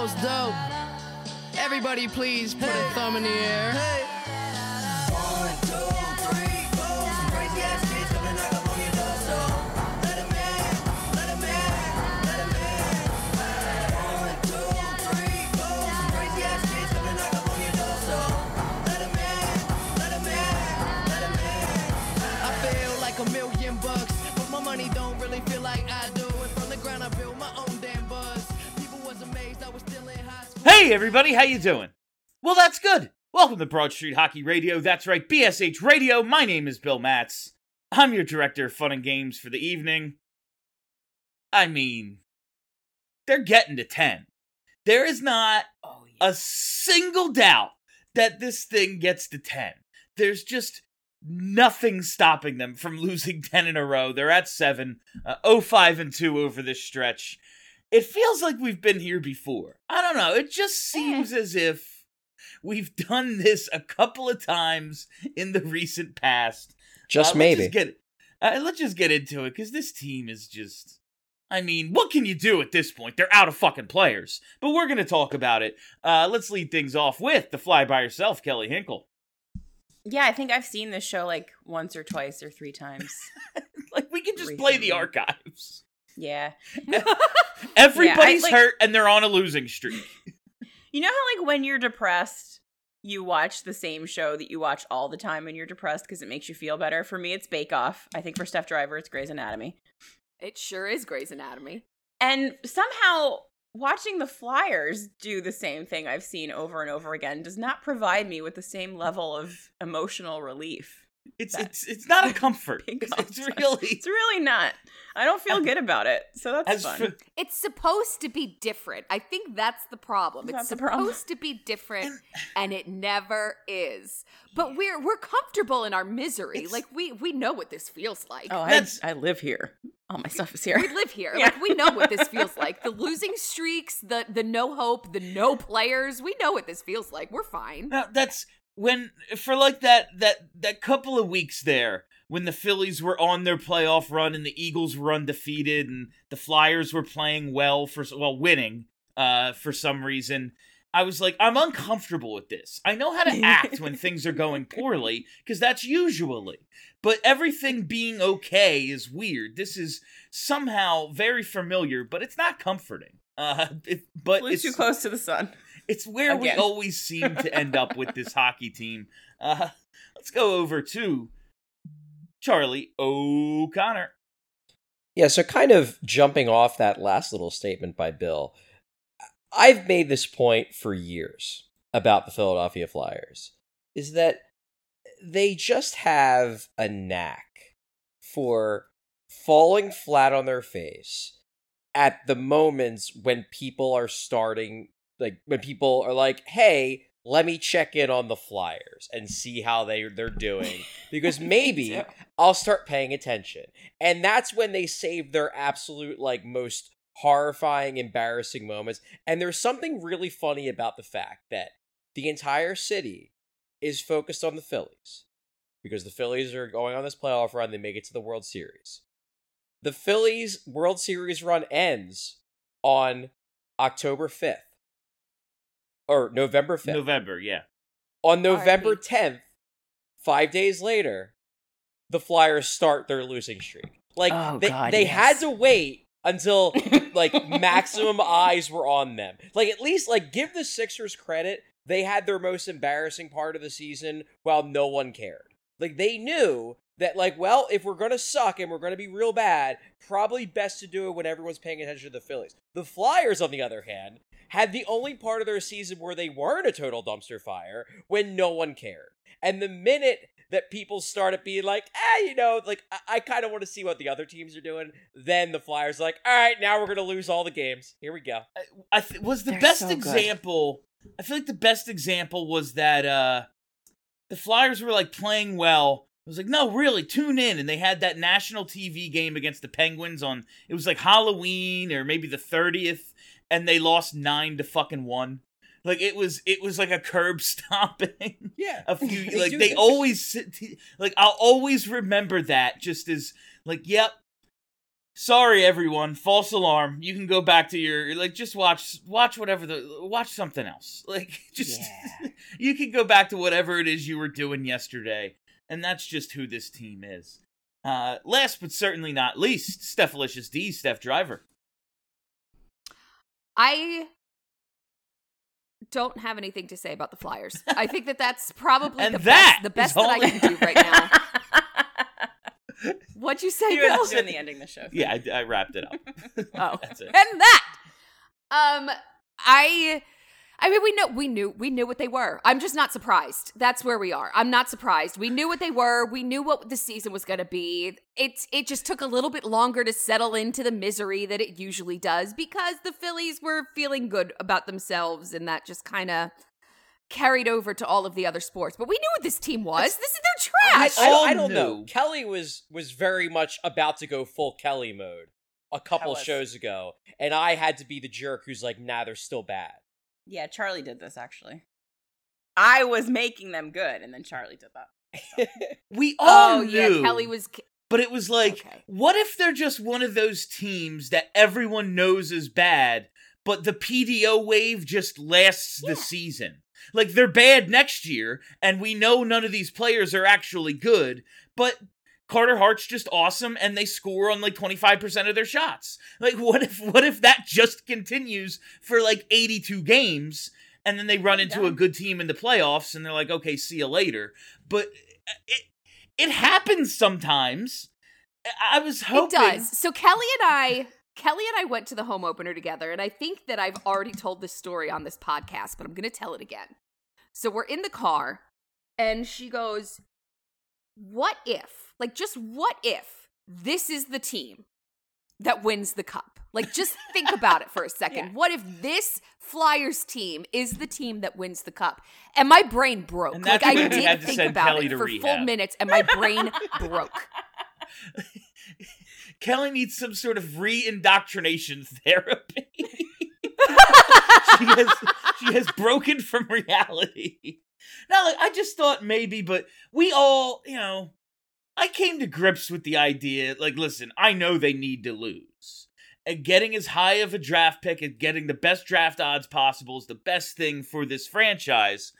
most dope. Everybody, please put a thumb in the air. One, Hey everybody, how you doing? Well, that's good. Welcome to Broad Street Hockey Radio. That's right, BSH Radio. My name is Bill Matz. I'm your director of fun and games for the evening. I mean, they're getting to 10. There is not Oh, yeah. a single doubt that this thing gets to 10. There's just nothing stopping them from losing 10 in a row. They're at 7, uh, 05 and 2 over this stretch. It feels like we've been here before. I don't know. It just seems as if we've done this a couple of times in the recent past. Just Uh, maybe. Let's just get, uh, let's just get into it because this team is just. I mean, what can you do at this point? They're out of fucking players. But we're going to talk about it. Uh, let's lead things off with the fly by yourself, Kelly Hinkle. yeah, I think I've seen this show like once or twice or three times. Like, we can just play the archives. Yeah. Everybody's like- hurt and they're on a losing streak. You know how like when you're depressed, you watch the same show that you watch all the time when you're depressed because it makes you feel better. For me, it's Bake Off. I think for Steph Driver, it's Grey's Anatomy. It sure is Grey's Anatomy. And somehow watching the Flyers do the same thing I've seen over and over again does not provide me with the same level of emotional relief. It's That- it's it's not a comfort. It's, it's really It's really not. I don't feel good about it. So that's fun. for, It's supposed to be different. I think that's the problem. It's that the problem? supposed to be different and it never is. But we're we're comfortable in our misery. It's- like we we know what this feels like. oh, I, I live here. All my stuff is here. we live here. Yeah. Like we know what this feels like. The losing streaks, the the no hope, the no players. We know what this feels like. We're fine. Now that's when for like that that that couple of weeks there when the Phillies were on their playoff run and the Eagles were undefeated and the Flyers were playing well for well winning uh for some reason I was like I'm uncomfortable with this. I know how to act when things are going poorly because that's usually but everything being okay is weird. This is somehow very familiar but it's not comforting. Uh it, but Flew it's too close to the sun. It's where we always seem to end up with this hockey team. Uh, let's go over to Charlie O'Connor. Yeah, so kind of jumping off that last little statement by Bill, I've made this point for years about the Philadelphia Flyers is that they just have a knack for falling flat on their face at the moments when people are starting like when people are like, "Hey, let me check in on the Flyers and see how they they're doing because maybe. I'll start paying attention." And that's when they save their absolute like most horrifying embarrassing moments. And there's something really funny about the fact that the entire city is focused on the Phillies because the Phillies are going on this playoff run, they make it to the World Series. The Phillies World Series run ends on October 5th or November 5th. November, yeah. On November R.I.P.. 10th, five days later, the Flyers start their losing streak. Like Oh, they, God, they yes. had to wait until like maximum eyes were on them. Like at least like give the Sixers credit. They had their most embarrassing part of the season while no one cared. Like they knew that like well, if we're going to suck and we're going to be real bad, probably best to do it when everyone's paying attention to the Phillies. The Flyers on the other hand had the only part of their season where they weren't a total dumpster fire when no one cared. And the minute that people started being like, eh, you know, like I, I kind of want to see what the other teams are doing, then the Flyers are like, all right, now we're gonna lose all the games. Here we go. I th- was the They're best so good. example. I feel like the best example was that uh the Flyers were like playing well. It was like, no, really, tune in. And they had that national TV game against the Penguins on it was like Halloween or maybe the 30th, and they lost nine to fucking one. Like it was it was like a curb stomping. Yeah. a few like they always like I'll always remember that just as like yep sorry everyone, false alarm. You can go back to your like just watch watch whatever the watch something else. Like just you can go back to whatever it is you were doing yesterday. And that's just who this team is. Uh last but certainly not least, Stephalicious D, Steph Driver. I don't have anything to say about the Flyers. I think that that's probably the that best, the best is that all- I can do right now. What'd you say, you were Bill? doing the ending the show. Yeah, I, I wrapped it up. Oh, That's it. and that. Um, I, I mean, we know, we knew, we knew what they were. I'm just not surprised. That's where we are. I'm not surprised. We knew what they were. We knew what the season was going to be. It, it just took a little bit longer to settle into the misery that it usually does because the Phillies were feeling good about themselves, and that just kind of carried over to all of the other sports. But we knew what this team was. This is their I, trash. I don't, I don't know. Kelly was was very much about to go full Kelly mode a couple was. shows ago, and I had to be the jerk who's like, "Nah, they're still bad." Yeah, Charlie did this actually. I was making them good, and then Charlie did that. We all oh knew. yeah, Kelly was. But it was like, Okay. what if they're just one of those teams that everyone knows is bad, but the PDO wave just lasts Yeah. the season? Like they're bad next year, and we know none of these players are actually good, but Carter Hart's just awesome and they score on like 25% of their shots. Like what if what if that just continues for like 82 games and then they run into a good team in the playoffs and they're like, "Okay, see you later." But uh, it it happens sometimes. I I was hoping It does. So Kelly and I, Kelly and I went to the home opener together, and I think that I've already told this story on this podcast, but I'm going to tell it again. So we're in the car, and she goes, "What if, like, just what if this is the team that wins the cup? Like, just think about it for a second. Yeah. What if this Flyers team is the team that wins the cup?" And my brain broke. Like I did think about Kelly it for full minutes, and my brain broke. Kelly needs some sort of re-indoctrination therapy. she has she has broken from reality. Now, like, I just thought maybe, but we all, you know, I came to grips with the idea. Like, listen, I know they need to lose, and getting as high of a draft pick and getting the best draft odds possible is the best thing for this franchise.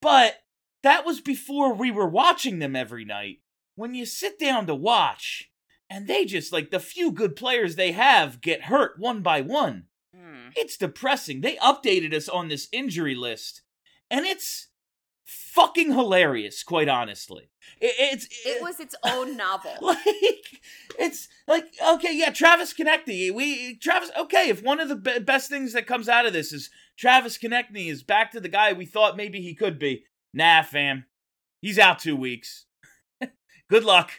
But that was before we were watching them every night. When you sit down to watch, and they just like the few good players they have get hurt one by one. Hmm. It's depressing. They updated us on this injury list, and it's fucking hilarious, quite honestly. It, it's It was its own novel. like it's like okay, yeah, Travis Konecny. We Travis. Okay, if one of the be- best things that comes out of this is Travis Konecny is back to the guy we thought maybe he could be. Nah, fam, he's out two weeks. Good luck.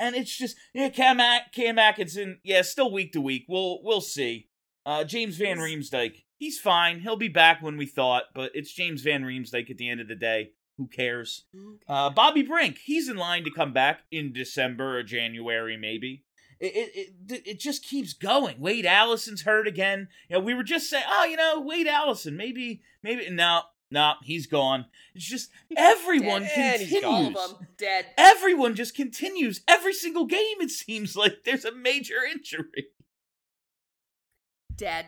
And it's just yeah, Cam Cam Atkinson. Yeah, still week to week. We'll we'll see. Uh, James Van Riemsdyk. He's fine. He'll be back when we thought, but it's James Van Riemsdyk at the end of the day. Who cares? Uh, Bobby Brink, he's in line to come back in December or January, maybe. It, it, it, it just keeps going. Wade Allison's hurt again. You know, we were just saying, oh, you know, Wade Allison, maybe, maybe. No, no, he's gone. It's just everyone Dead. Continues. All of them dead. Everyone just continues. Every single game, it seems like there's a major injury. Dead.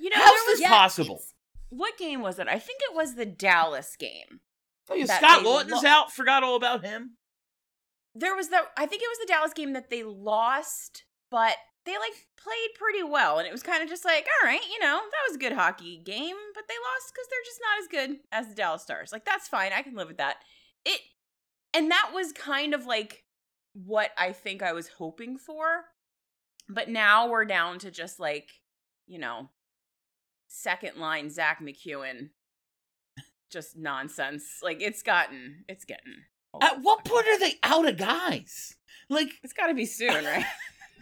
You know, there was this possible? what game was it? I think it was the Dallas game. Oh, yeah, Scott Laughton's lo- out. Forgot all about him. There was the I think it was the Dallas game that they lost, but they like played pretty well, and it was kind of just like, all right, you know, that was a good hockey game, but they lost because they're just not as good as the Dallas Stars. Like that's fine, I can live with that. It, and that was kind of like what I think I was hoping for, but now we're down to just like, you know, second line Zack MacEwen, just nonsense. Like it's gotten, it's getting. At what point are they out of guys? Like, It's got to be soon, right?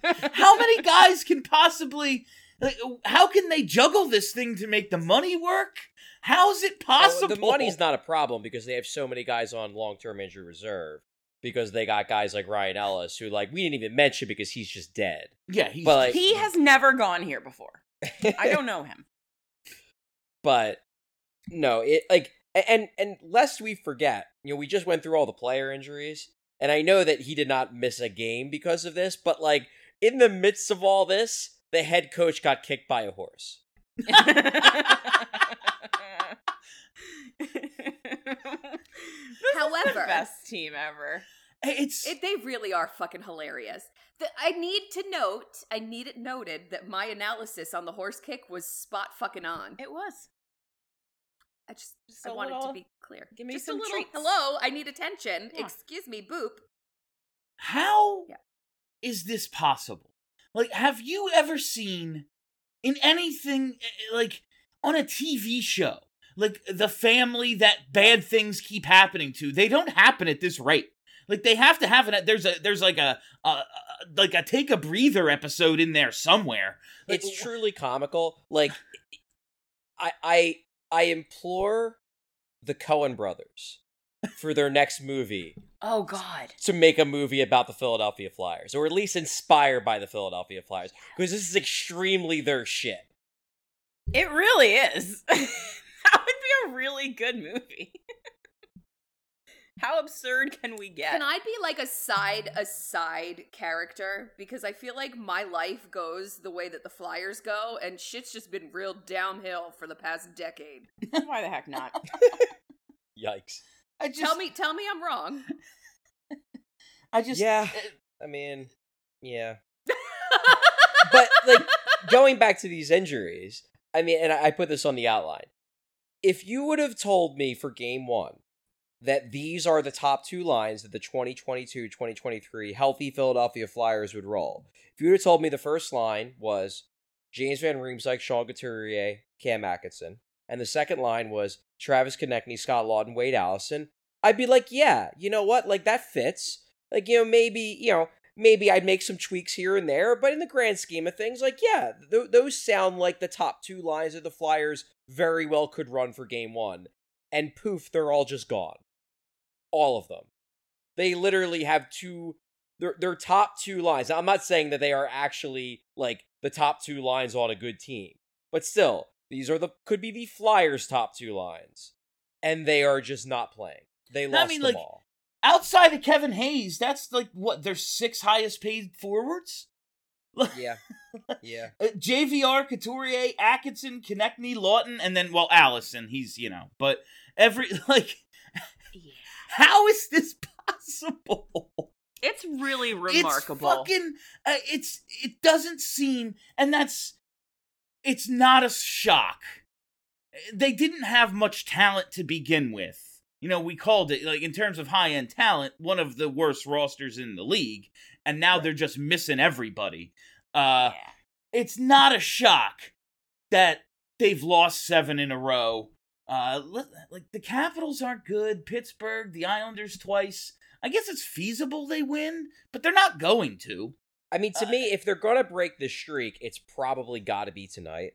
how many guys can possibly like how can they juggle this thing to make the money work how is it oh, Well, possible the money's not a problem because they have so many guys on long term injury reserve. Because they got guys like Ryan Ellis who like we didn't even mention because he's just dead. yeah he's But, like- he has never gone here before. I don't know him. But no, it like and and lest we forget, you know, we just went through all the player injuries, and I know that he did not miss a game because of this, but like in the midst of all this, the head coach got kicked by a horse. However- best team ever. It's It, they really are fucking hilarious. The, I need to note, I need it noted that my analysis on the horse kick was spot fucking on. It was. I just, Just I a wanted little- to be clear. give me just some a little. treats. Hello, I need attention. Yeah. Excuse me, boop. how is Yeah. this possible? Like, have you ever seen in anything eh, like on a TV show, like the family that bad things keep happening to? They don't happen at this rate. Like they have to have it. There's a there's like a, a, a like a take a breather episode in there somewhere. Like, It's truly comical. Like I I I implore the Coen brothers for their next movie Oh God. to make a movie about the Philadelphia Flyers, or at least inspired by the Philadelphia Flyers, because this is extremely their shit. It really is. that would be a really good movie. How absurd can we get? Can I be like a side a side character because I feel like my life goes the way that the Flyers go, and shit's just been real downhill for the past decade. Why the heck not? Yikes. I just, tell me, tell me I'm wrong. I just, Yeah. I mean, yeah. but like going back to these injuries, I mean, and I I put this on the outline. If you would have told me for game one that these are the top two lines that the 2022 2023 healthy Philadelphia Flyers would roll, if you would have told me the first line was James Van Riemsdyk, Sean Couturier, Cam Atkinson, and the second line was Travis Konecny, Scott Laughton, Wade Allison, I'd be like, yeah, you know what? Like that fits. Like, you know, maybe, you know, maybe I'd make some tweaks here and there, but in the grand scheme of things, like, yeah, th- those sound like the top two lines of the Flyers very well could run for game one. And poof, they're all just gone. All of them. They literally have two, their, their top two lines. Now, I'm not saying that they are actually like the top two lines on a good team, but still, these are the, could be the Flyers' top two lines. And they are just not playing. They lost mean, them like, all. outside of Kevin Hayes, that's like what their six highest paid forwards. Yeah. Yeah. Uh, JVR, Couturier, Atkinson, Konecny, Laughton, and then well Allison. He's you know, but every like, how is this possible? It's really remarkable. It's fucking. Uh, it's it doesn't seem, and that's. It's not a shock. They didn't have much talent to begin with. You know, we called it like in terms of high end talent, one of the worst rosters in the league, and now they're just missing everybody. Uh, yeah. it's not a shock that they've lost seven in a row. Uh, like the Capitals aren't good. Pittsburgh, the Islanders twice. I guess it's feasible they win, but they're not going to. I mean, to Uh, me, if they're gonna break the streak, it's probably got to be tonight.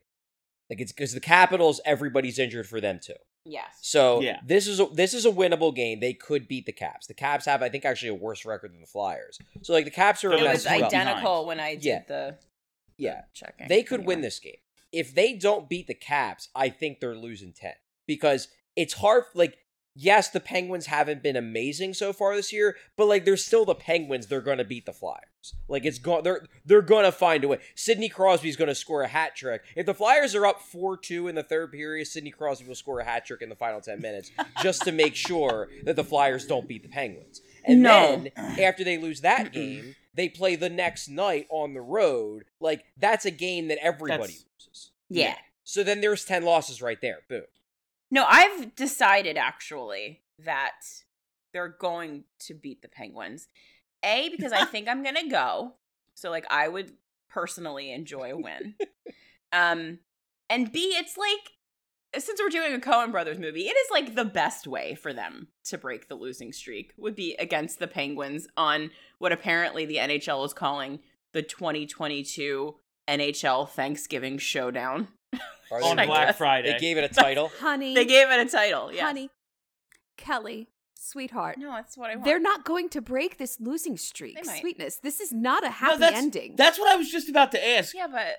Like it's because the Capitals, everybody's injured for them too. Yes. So Yeah. this is a, this is a winnable game. They could beat the Caps. The Caps have, I think, actually a worse record than the Flyers. So like the Caps are It in was that's spot. identical when I did Yeah. the Yeah, checking. they could win this game. If they don't beat the Caps, I think they're losing ten because it's hard. Like yes, the Penguins haven't been amazing so far this year, but like they're still the Penguins. They're gonna beat the Flyers. Like it's going. They're they're gonna find a way. Sidney Crosby's gonna score a hat trick. If the Flyers are up four two in the third period, Sidney Crosby will score a hat trick in the final ten minutes just to make sure that the Flyers don't beat the Penguins. And No. then after they lose that game, they play the next night on the road. Like that's a game that everybody That's- loses. Yeah. So then there's ten losses right there. Boom. No, I've decided actually that they're going to beat the Penguins. A because I think I'm going to go. So like I would personally enjoy a win. um and B it's like since we're doing a Coen Brothers movie, it is like the best way for them to break the losing streak would be against the Penguins on what apparently the NHL is calling the 2022 NHL Thanksgiving Showdown. Are on I Black guess. Friday. They gave it a title. Honey, They gave it a title. Yeah. honey, Kelly, sweetheart. No, that's what I want. They're not going to break this losing streak. They might. Sweetness, this is not a No, happy that's, ending. That's what I was just about to ask. Yeah, but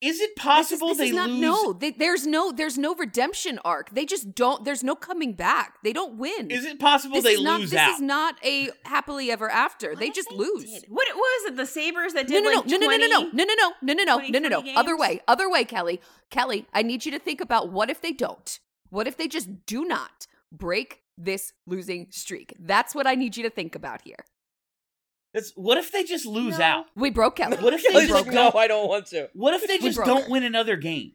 is it This is- possible this they is not, lose? No, they, there's no there's no redemption arc. They just don't. There's no coming back. They don't win. Is it possible this they is not, lose this out? is not a happily ever after. They just if lose. did? What, what was it? The Sabres that No, did no, no, like no, no, no, no, 20 no, no, no, no, no, no, no, 20, no, no, no. 30 Other games? way, other way, Kelly. Kelly, I need you to think about what if they don't? What if they just do not break this losing streak? That's what I need you to think about here. It's- what if they just lose No. out? We broke Kelly. What if they just like, no, don't? I don't want to. What if they just don't her. win another game?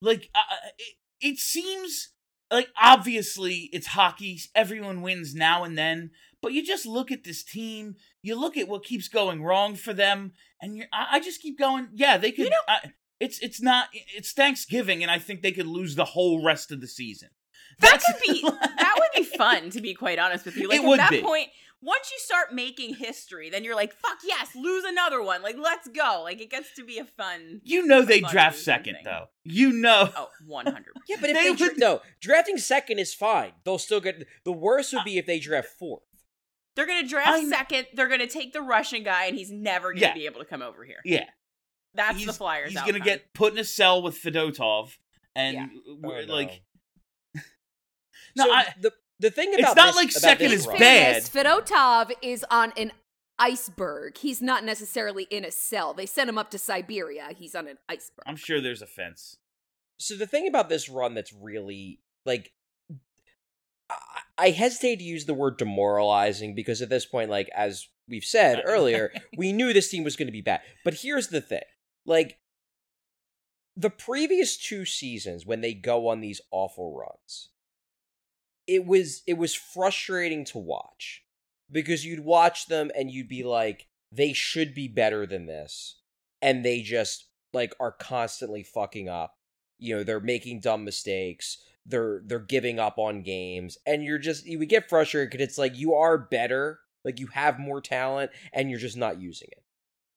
Like, uh, uh, it, it seems like obviously it's hockey. Everyone wins now and then, but you just look at this team. You look at what keeps going wrong for them, and you're, I, I just keep going. Yeah, they could. You know- I, it's it's not. It's Thanksgiving, and I think they could lose the whole rest of the season. That That's- could be that would be fun to be quite honest with you. Like It at that be. point, once you start making history, then you're like, fuck yes, lose another one. Like let's go. Like it gets to be a fun You know they draft second thing. though. You know. Oh, 100 Yeah, but if They they, dra- would- no drafting second is fine. They'll still get the worst would be if they draft fourth. They're gonna draft I'm- second, they're gonna take the Russian guy, and he's never gonna Yeah. be able to come over here. Yeah, That's he's, the Flyers. He's gonna get put in a cell with Fedotov, and Yeah. we're Oh, no. like, no, so I, the the thing about It's not this- like about second this is run- bad. Fairness, Fedotov is on an iceberg. He's not necessarily in a cell. They sent him up to Siberia. He's on an iceberg. I'm sure there's a fence. So the thing about this run that's really like I, I hesitate to use the word demoralizing because at this point, like as we've said uh-huh. earlier, we knew this team was going to be bad. But here's the thing: like the previous two seasons, when they go on these awful runs, it was it was frustrating to watch because you'd watch them and you'd be like, they should be better than this, and they just like are constantly fucking up. You know, they're making dumb mistakes. They're they're giving up on games, and you're just you would get frustrated because it's like you are better, like you have more talent, and you're just not using it.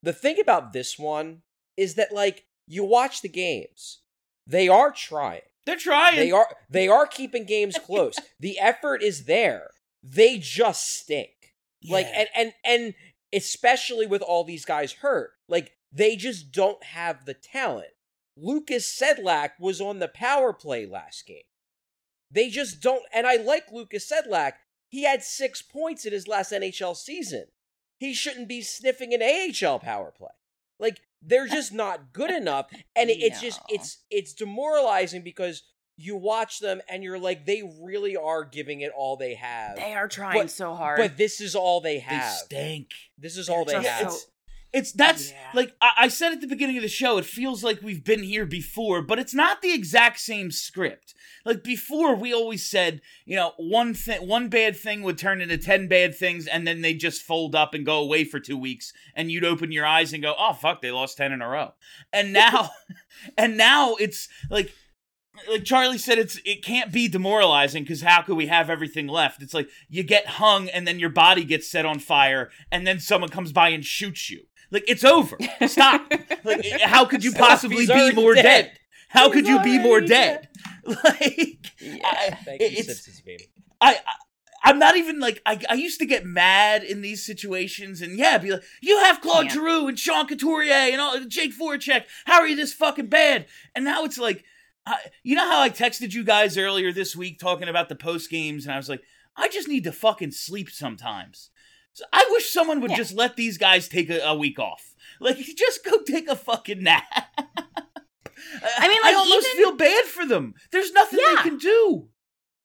The thing about this one is that like you watch the games, they are trying. They're trying. They are they are keeping games close. the effort is there. They just stink. Like and and and especially with all these guys hurt, like they just don't have the talent. Lukas Sedlak was on the power play last game. They just don't and I like Lukas Sedlak. He had 6 points in his last NHL season. He shouldn't be sniffing an AHL power play. Like they're just not good enough and it, it's just it's it's demoralizing because you watch them and you're like they really are giving it all they have. They are trying But- so hard. But this is all they they have. stink. This is all they just have. so- It's, that's Yeah. like I, I said at the beginning of the show. It feels like we've been here before, but it's not the exact same script. Like before, we always said, you know, one thing, one bad thing would turn into ten bad things, and then they just fold up and go away for two weeks, and you'd open your eyes and go, "Oh fuck, they lost ten in a row." And now, and now it's like like Charlie said, it's it can't be demoralizing because how could we have everything left? It's like you get hung and then your body gets set on fire and then someone comes by and shoots you. Like it's over. Stop. like how could you possibly be more dead. dead. How He's could you be more already dead? Like Yeah, I, Thank it's, you, it's, I i I'm not even like I, I used to get mad in these situations and yeah, be like, you have Claude Yeah. Giroux and Sean Couturier and all Jake Voracek. How are you this fucking bad? And now it's like, I, you know how I texted you guys earlier this week talking about the post games, and I was like, I just need to fucking sleep sometimes. So I wish someone would Yeah. just let these guys take a, a week off. Like, just go take a fucking nap. I mean, I almost even- feel bad for them. There's nothing Yeah. they can do.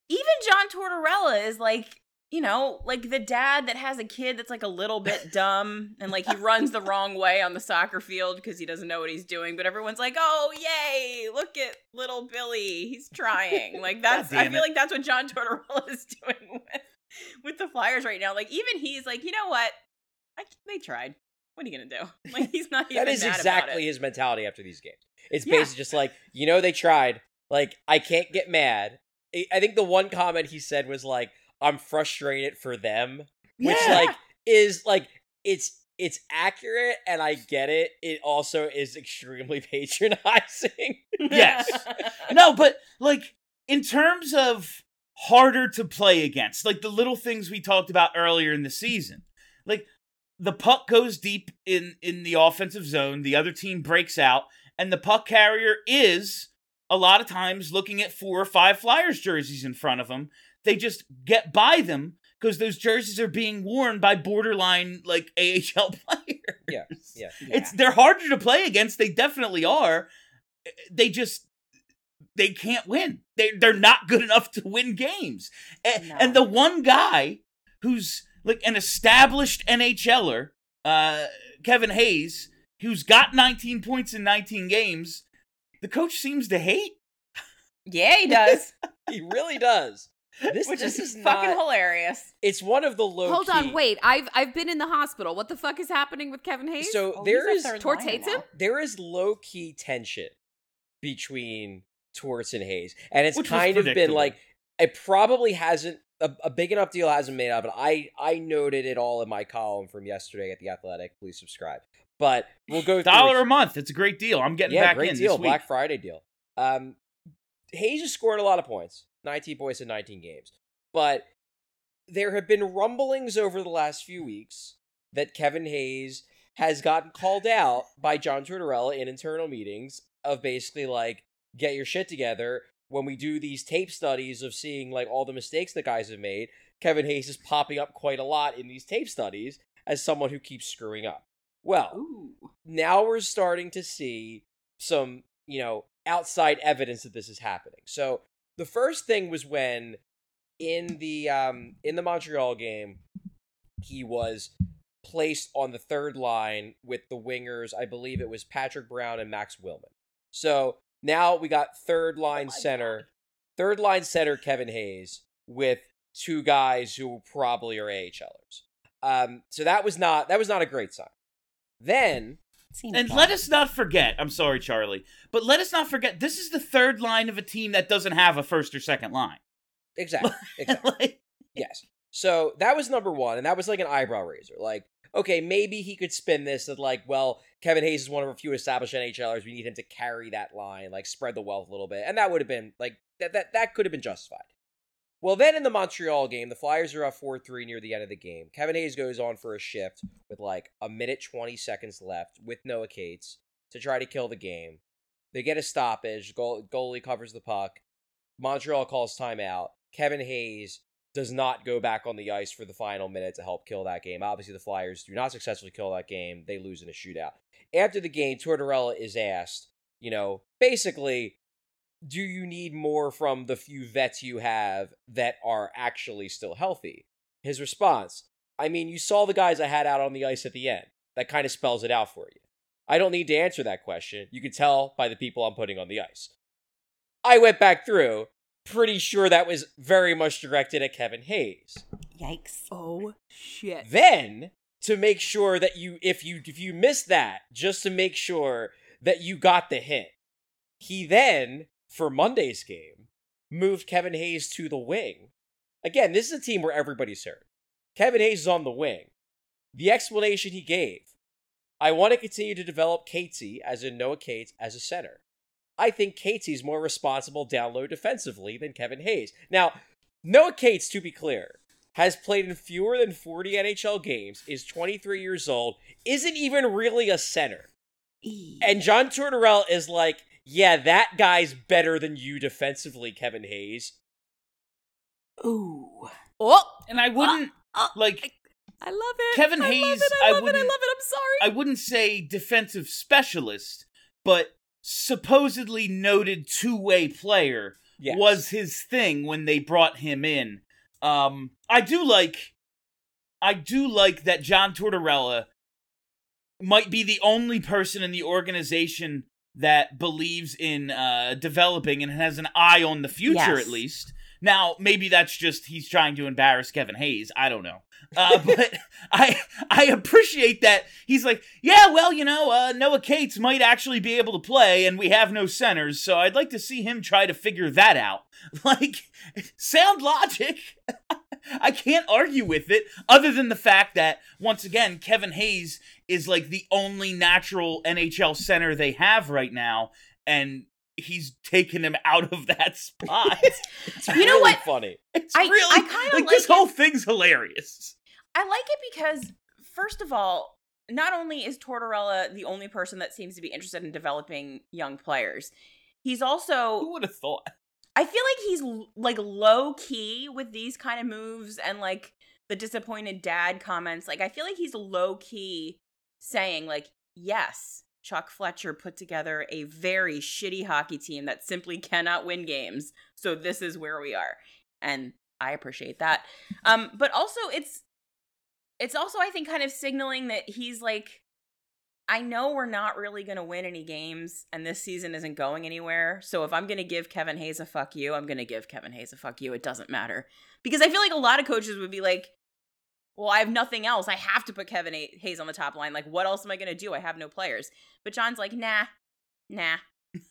even John Tortorella is like, you know, like the dad that has a kid that's like a little bit dumb and like he runs the wrong way on the soccer field because he doesn't know what he's doing. But everyone's like, oh, yay, look at little Billy. He's trying. Like, that's, I feel it. like that's what John Tortorella is doing with, with the Flyers right now. Like, even he's like, you know what? I, they tried. What are you going to do? Like, he's not even That is mad about exactly it. his mentality after these games. It's Yeah. basically just like, you know, they tried. Like, I can't get mad. I- I think the one comment he said was like, I'm frustrated for them. Which Yeah. like is like it's it's accurate and I get it. It also is extremely patronizing. Yes. no, but like in terms of harder to play against, like the little things we talked about earlier in the season, like the puck goes deep in in the offensive zone, the other team breaks out, and the puck carrier is a lot of times looking at four or five Flyers jerseys in front of them. They just get by them because those jerseys are being worn by borderline like AHL players. Yeah, yeah. It's they're harder to play against. They definitely are. Eh, they just they can't win. They they're not good enough to win games. And, No. and the one guy who's like an established NHLer, uh, Kevin Hayes, who's got 19 points in 19 games, the coach seems to hate. Yeah, he does. He really does. This which this is, is fucking not. hilarious. It's one of the low. Hold on, wait. I've I've been in the hospital. What the fuck is happening with Kevin Hayes? So Oh, there he's is a third Torts liner hates now. him? there is low key tension between Torts and Hayes, and it's Which kind of been like it probably hasn't a, a big enough deal hasn't made up, but I I noted it all in my column from yesterday at the Athletic. Please subscribe. But we'll go Dollar a month. It's a great deal. I'm getting yeah, back great in deal, this week. Black Friday deal. Um, Hayes has scored a lot of points, 19 points in 19 games, but there have been rumblings over the last few weeks that Kevin Hayes has gotten called out by John Tortorella in internal meetings of basically like get your shit together. When we do these tape studies of seeing like all the mistakes the guys have made, Kevin Hayes is popping up quite a lot in these tape studies as someone who keeps screwing up. Well, Ooh. now we're starting to see some, you know, outside evidence that this is happening. So the first thing was when in the um in the Montreal game, he was placed on the third line with the wingers. I believe it was Patrick Brown and Max Willman. So now we got third line center, third line center Kevin Hayes with two guys who probably are AHLers. Um, so that was not that was not a great sign. Then And let us not forget, I'm sorry, Charlie, but let us not forget this is the third line of a team that doesn't have a first or second line. exactly, exactly. Like, Yes. So that was number one, and that was like an eyebrow raiser. Like, okay, maybe he could spin this that like, well, Kevin Hayes is one of our few established NHLers. We need him to carry that line, like spread the wealth a little bit, and that would have been like that. That that could have been justified. Well, then in the Montreal game, the Flyers are up four three near the end of the game. Kevin Hayes goes on for a shift with like a minute twenty seconds left with Noah Cates to try to kill the game. They get a stoppage. Goal, goalie covers the puck. Montreal calls timeout. Kevin Hayes does not go back on the ice for the final minute to help kill that game. Obviously, the Flyers do not successfully kill that game. They lose in a shootout. After the game, Tortorella is asked, you know, basically, do you need more from the few vets you have that are actually still healthy? His response, I mean, you saw the guys I had out on the ice at the end. That kind of spells it out for you. I don't need to answer that question. You can tell by the people I'm putting on the ice. I went back through, pretty sure that was very much directed at Kevin Hayes. Yikes. Oh shit. Then, to make sure that you if you if you missed that, just to make sure that you got the hint, he then, for Monday's game, moved Kevin Hayes to the wing. Again, this is a team where everybody's hurt. Kevin Hayes is on the wing. The explanation he gave I want to continue to develop Catesy, as in Noah Cates, as a center. I think Catesy's more responsible down low defensively than Kevin Hayes. Now, Noah Cates, to be clear, has played in fewer than 40 NHL games, is 23 years old, isn't even really a center. And John Tortorella is like, yeah, that guy's better than you defensively, Kevin Hayes. Ooh. Oh, and I wouldn't uh, like I love it. Kevin I love Hayes, it, I I love it. I love it. I'm sorry. I wouldn't say defensive specialist, but supposedly noted two-way player Yes. was his thing when they brought him in. Um, I do like, I do like that John Tortorella might be the only person in the organization that believes in uh, developing and has an eye on the future Yes. at least. Now, maybe that's just he's trying to embarrass Kevin Hayes. I don't know, uh, but I I appreciate that he's like, yeah, well, you know, uh, Noah Cates might actually be able to play, and we have no centers, so I'd like to see him try to figure that out. Like, sound logic. I can't argue with it, other than the fact that once again, Kevin Hayes is like the only natural NHL center they have right now, and he's taken him out of that spot. It's You know really what? funny. It's I- really I kinda like this it. whole thing's hilarious. I like it because, first of all, not only is Tortorella the only person that seems to be interested in developing young players, he's also Who would have thought? I feel like he's like low key with these kind of moves and like the disappointed dad comments. Like I feel like he's low key saying like, "Yes, Chuck Fletcher put together a very shitty hockey team that simply cannot win games. So this is where we are." And I appreciate that. Um but also it's it's also I think kind of signaling that he's like I know we're not really going to win any games and this season isn't going anywhere. So if I'm going to give Kevin Hayes a fuck you, I'm going to give Kevin Hayes a fuck you. It doesn't matter. Because I feel like a lot of coaches would be like, well, I have nothing else. I have to put Kevin A- Hayes on the top line. Like, what else am I going to do? I have no players. But John's like, nah, nah.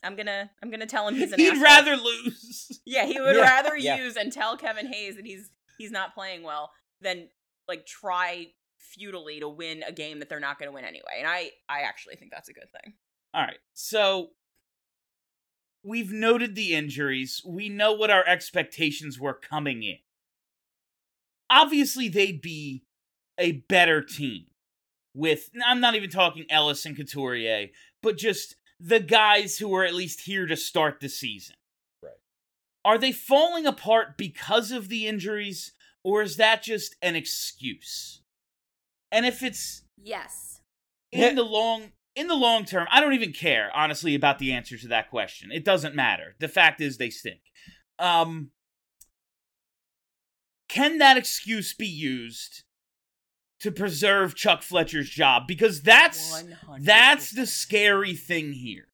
I'm going to I'm going to tell him he's an He'd asshole. rather lose. Yeah, he would Yeah, rather yeah. use and tell Kevin Hayes that he's he's not playing well than like try futilely to win a game that they're not going to win anyway. And I I actually think that's a good thing. All right. So we've noted the injuries. We know what our expectations were coming in. Obviously, they'd be a better team with, I'm not even talking Ellis and Couturier, but just the guys who are at least here to start the season. Right. Are they falling apart because of the injuries, or is that just an excuse? And if it's Yes. in the long in the long term, I don't even care honestly about the answer to that question. It doesn't matter. The fact is they stink. Um can that excuse be used to preserve Chuck Fletcher's job because that's 100%. that's the scary thing here.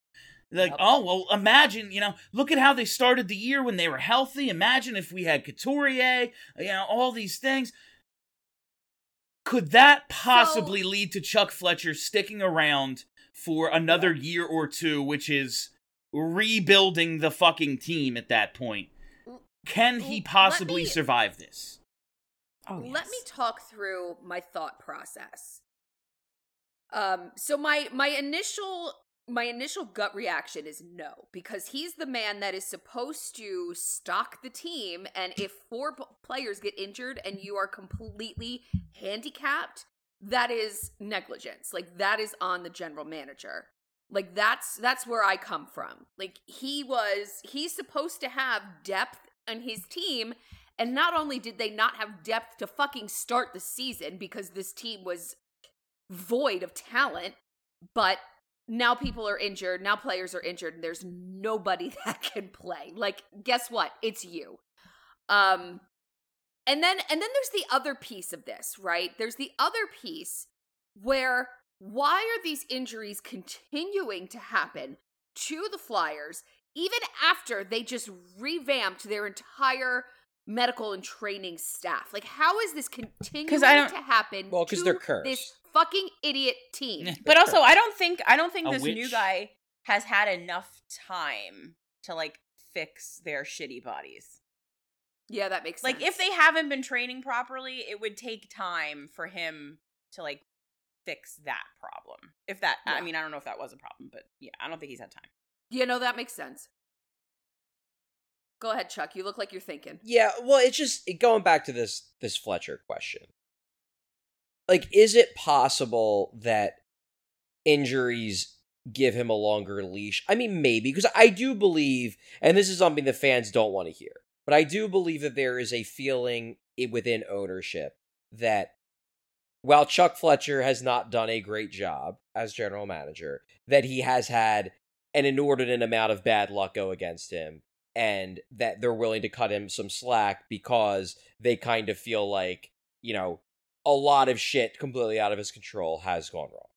Like, Yep. oh well, imagine you know, look at how they started the year when they were healthy. Imagine if we had Couturier, you know, all these things. Could that possibly lead to Chuck Fletcher sticking around for another year or two, which is rebuilding the fucking team at that point? Can he possibly me- survive this? Oh, yes. Let me talk through my thought process. Um, so my my initial my initial gut reaction is no because he's the man that is supposed to stock the team and if four p- players get injured and you are completely handicapped that is negligence. Like that is on the general manager. Like that's that's where i come from. Like he was he's supposed to have depth on his team and not only did they not have depth to fucking start the season because this team was void of talent, but now people are injured, now players are injured, and there's nobody that can play. Like, guess what? It's you. Um and then and then there's the other piece of this, right? There's the other piece where why are these injuries continuing to happen to the Flyers even after they just revamped their entire medical and training staff? Like, how is this continuing I don't- to happen? Well, because they're cursed. This fucking idiot team. But also, I don't think I don't think A this new guy has had enough time to like fix their shitty bodies. yeah, that makes Like sense. Like if they haven't been training properly, it would take time for him to like fix that problem. If that I mean, I don't know if that was a problem, but yeah, I don't think he's had time. Yeah, no, that makes sense. Go ahead, Chuck. You look like you're thinking. Yeah, well, it's just going back to this this Fletcher question. Like, is it possible that injuries give him a longer leash? I mean, maybe because I do believe, and this is something the fans don't want to hear, but I do believe that there is a feeling within ownership that while Chuck Fletcher has not done a great job as general manager, that he has had an inordinate amount of bad luck go against him and that they're willing to cut him some slack because they kind of feel like, you know, a lot of shit completely out of his control has gone wrong.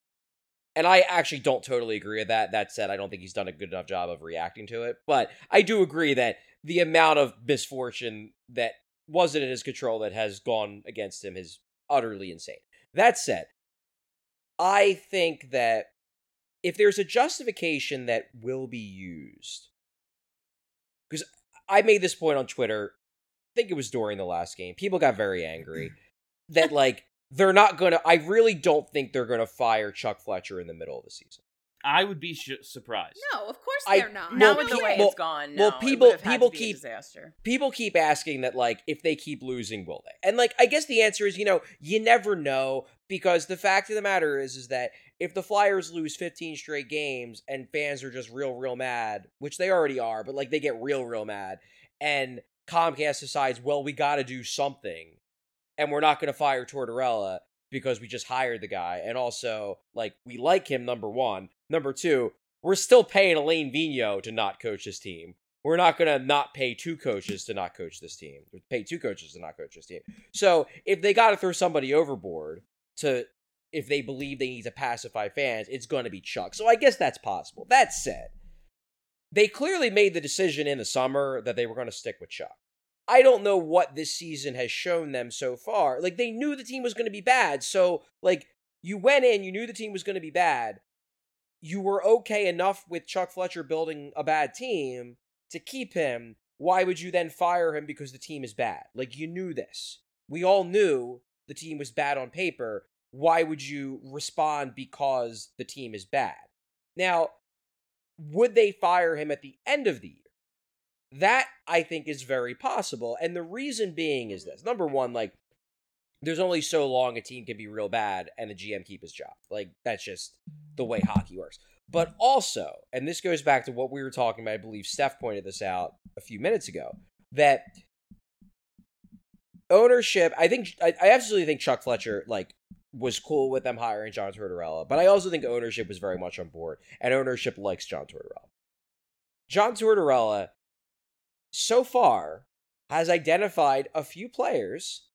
And I actually don't totally agree with that. That said, I don't think he's done a good enough job of reacting to it. But I do agree that the amount of misfortune that wasn't in his control that has gone against him is utterly insane. That said, I think that if there's a justification that will be used, because I made this point on Twitter, I think it was during the last game. People got very angry that like they're not gonna. I really don't think they're gonna fire Chuck Fletcher in the middle of the season. I would be sh- surprised. No, of course I- they're not. well, Not with the pe- way well- it's gone. well, no, it people- would've had to people keep- disaster. people keep asking that like if they keep losing will they and like i guess the answer is you know you never know because the fact of the matter is is that if the flyers lose 15 straight games and fans are just real real mad which they already are but like they get real real mad and comcast decides well we got to do something and we're not going to fire tortorella because we just hired the guy and also like we like him number one number two we're still paying Alain Vigneault to not coach this team we're not going to not pay two coaches to not coach this team. Pay two coaches to not coach this team. So if they got to throw somebody overboard to, if they believe they need to pacify fans, it's going to be Chuck. So I guess that's possible. That said, they clearly made the decision in the summer that they were going to stick with Chuck. I don't know what this season has shown them so far. Like they knew the team was going to be bad. So like you went in, you knew the team was going to be bad. You were okay enough with Chuck Fletcher building a bad team to keep him, why would you then fire him because the team is bad? Like you knew this. We all knew the team was bad on paper. Why would you respond because the team is bad? Now, would they fire him at the end of the year? That I think is very possible. And the reason being is this. Number one, like there's only so long a team can be real bad and the GM keep his job. Like that's just the way hockey works. But also, and this goes back to what we were talking about, I believe Steph pointed this out a few minutes ago, that ownership, I think, I, I absolutely think Chuck Fletcher, like, was cool with them hiring John Tortorella, but I also think ownership was very much on board, and ownership likes John Tortorella. John Tortorella, so far, has identified a few players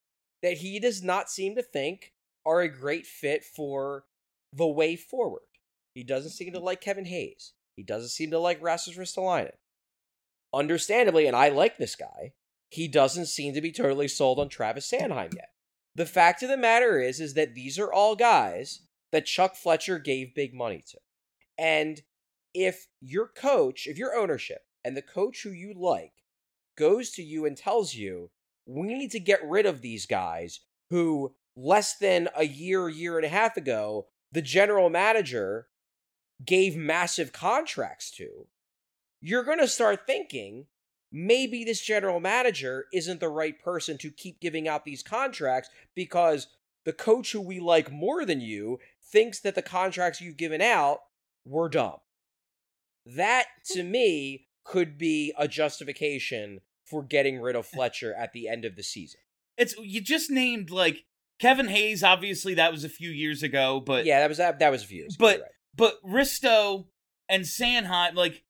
that he does not seem to think are a great fit for the way forward. He doesn't seem to mm-hmm. like Kevin Hayes. He doesn't seem to like Rasmus Ristolainen. Understandably, and I like this guy, he doesn't seem to be totally sold on Travis Sanheim yet. The fact of the matter is, is that these are all guys that Chuck Fletcher gave big money to. And if your coach, if your ownership and the coach who you like goes to you and tells you, we need to get rid of these guys who less than a year, year and a half ago, the general manager gave massive contracts to, you're going to start thinking maybe this general manager isn't the right person to keep giving out these contracts because the coach who we like more than you thinks that the contracts you've given out were dumb. That, to hmm. me, could be a justification for getting rid of Fletcher at the end of the season. It's you just named like Kevin Hayes. Obviously, that was a few years ago, but yeah, that was that, that was a few years ago, but you're right. but Risto and Sanheim, like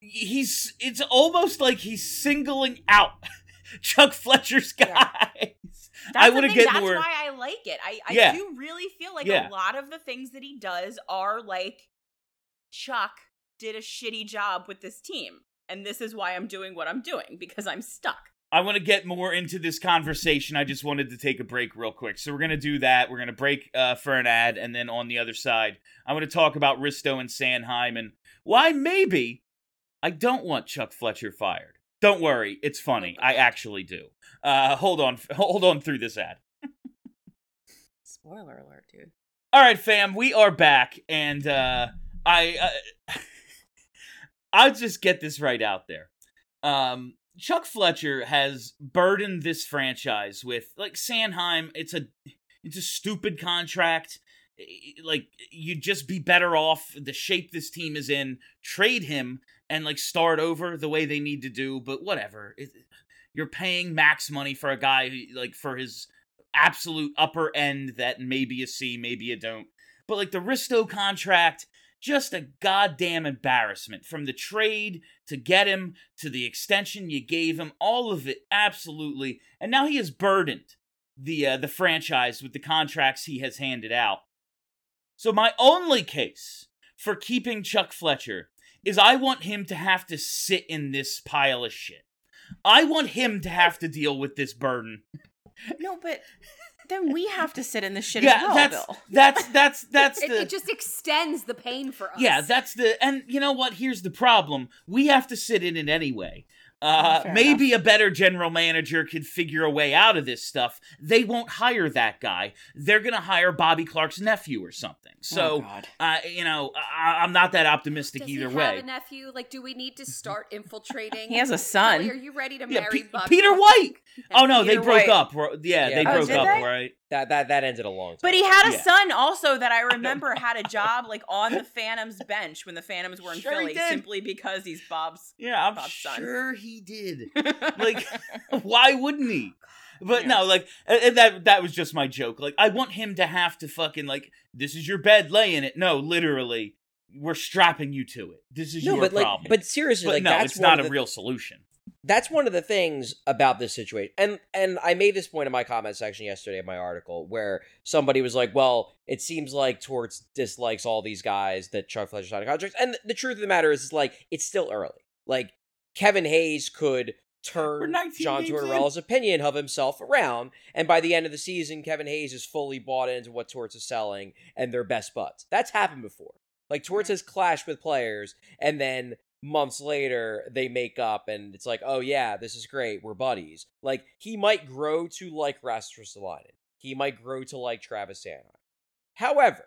he's it's almost like he's singling out Chuck Fletcher's guys. That's I would want to thing, get That's more. why I like it. I, I Yeah. do really feel like Yeah. a lot of the things that he does are like Chuck did a shitty job with this team. And this is why I'm doing what I'm doing, because I'm stuck. I want to get more into this conversation. I just wanted to take a break real quick. So we're going to do that. We're going to break uh, for an ad. And then on the other side, I want to talk about Risto and Sanheim and why maybe I don't want Chuck Fletcher fired. Don't worry. It's funny. I actually do. Uh, hold on. Hold on through this ad. Spoiler alert, dude. All right, fam, we are back, and uh, I uh, I'll just get this right out there. Um, Chuck Fletcher has burdened this franchise with like Sanheim. It's a it's a stupid contract. Like you'd just be better off the shape this team is in. Trade him and like start over the way they need to do. But whatever, it, you're paying max money for a guy like for his absolute upper end that maybe you see, maybe you don't. But like the Risto contract, just a goddamn embarrassment. From the trade to get him to the extension you gave him, all of it absolutely. And now he has burdened the uh, the franchise with the contracts he has handed out. So my only case for keeping Chuck Fletcher is I want him to have to sit in this pile of shit. I want him to have to deal with this burden. No, but then we have to sit in this shit yeah, as well, that's Bill. that's that's that's It, the it just extends the pain for us. Yeah, that's the and you know what? Here's the problem. We have to sit in it anyway. Uh, Fair maybe a better general manager could figure a way out of this stuff. They won't hire that guy. They're gonna hire Bobby Clarke's nephew or something. Oh, So, God. uh, you know, I- I'm not that optimistic Does either he way. have a nephew? Like, do we need to start infiltrating? He has a son. Kelly, are you ready to Yeah, marry Pe- Bobby Peter White. Oh no, they broke White. up. Yeah, Yeah. they Oh, broke did up, they? right? That that that ended a long time. But he had a Yeah. son also that I remember had a job like on the Phantoms bench when the Phantoms were in Sure Philly simply because he's Bob's. Yeah, I'm Bob's son. sure he did. Like, why wouldn't he? But Yeah. no, like and and that that was just my joke. Like, I want him to have to fucking like, this is your bed, lay in it. No, literally, we're strapping you to it. This is no, your but like, problem. but seriously, But like no, that's it's not a the- real solution. That's one of the things about this situation and and i made this point in my comment section yesterday in my article where somebody was like well it seems like torts dislikes all these guys that chuck fletcher signed contracts and the truth of the matter is, is like it's still early. Like kevin hayes could turn john tortorella's opinion of himself around and by the end of the season kevin hayes is fully bought into what torts is selling and they're best buds. That's happened before. Like torts has clashed with players and then months later they make up and it's like, oh yeah, this is great, we're buddies. Like he might grow to like Rasmus. He might grow to like Travis Sanheim. However,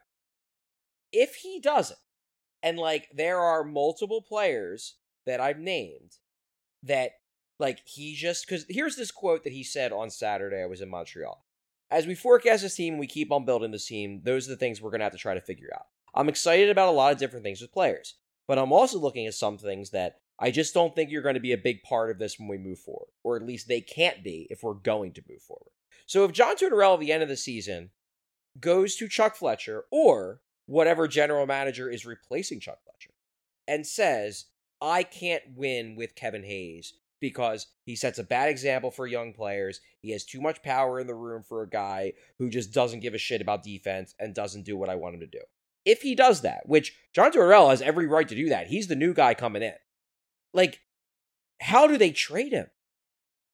if he doesn't, and like there are multiple players that I've named that like he just because here's this quote that he said on Saturday. I was in Montreal. As we forecast this team, we keep on building this team. Those are the things we're gonna have to try to figure out. I'm excited about a lot of different things with players, but I'm also looking at some things that I just don't think you're going to be a big part of this when we move forward, or at least they can't be if we're going to move forward. So if John Tortorella at the end of the season goes to Chuck Fletcher or whatever general manager is replacing Chuck Fletcher and says, I can't win with Kevin Hayes because he sets a bad example for young players. He has too much power in the room for a guy who just doesn't give a shit about defense and doesn't do what I want him to do. If he does that, which John Tortorella has every right to do that, he's the new guy coming in. Like, how do they trade him?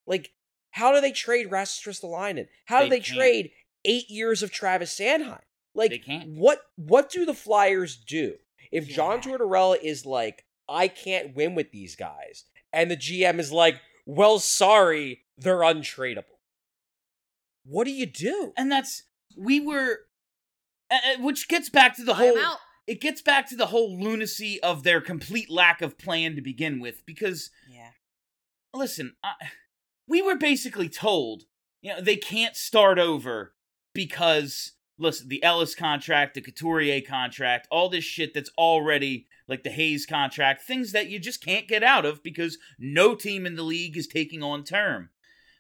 Like, how do they trade Rasmus Ristolainen? How do They can't. trade eight years of Travis Sanheim? Like, what what do the Flyers do if John Yeah. Tortorella is like, I can't win with these guys, and the GM is like, well, sorry, they're untradeable. What do you do? And that's we were, which gets back to the whole. out. It gets back to the whole lunacy of their complete lack of plan to begin with, because Yeah. listen, I, we were basically told, you know, they can't start over because listen, the Ellis contract, the Couturier contract, all this shit that's already like the Hayes contract, things that you just can't get out of because no team in the league is taking on term.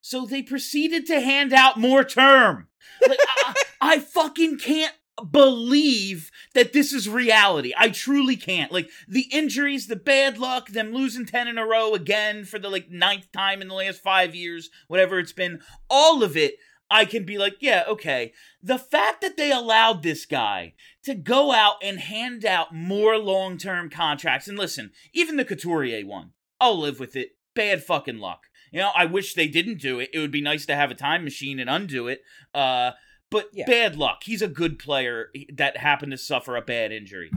So they proceeded to hand out more term. Like, I, I fucking can't believe that this is reality. I truly can't. Like the injuries, the bad luck, them losing 10 in a row again for the like ninth time in the last 5 years, whatever it's been, all of it I can be like, yeah, okay. The fact that they allowed this guy to go out and hand out more long-term contracts and listen, even the Couturier one, I'll live with it. Bad fucking luck. You know, I wish they didn't do it. It would be nice to have a time machine and undo it. Uh but Yeah. bad luck. He's a good player that happened to suffer a bad injury.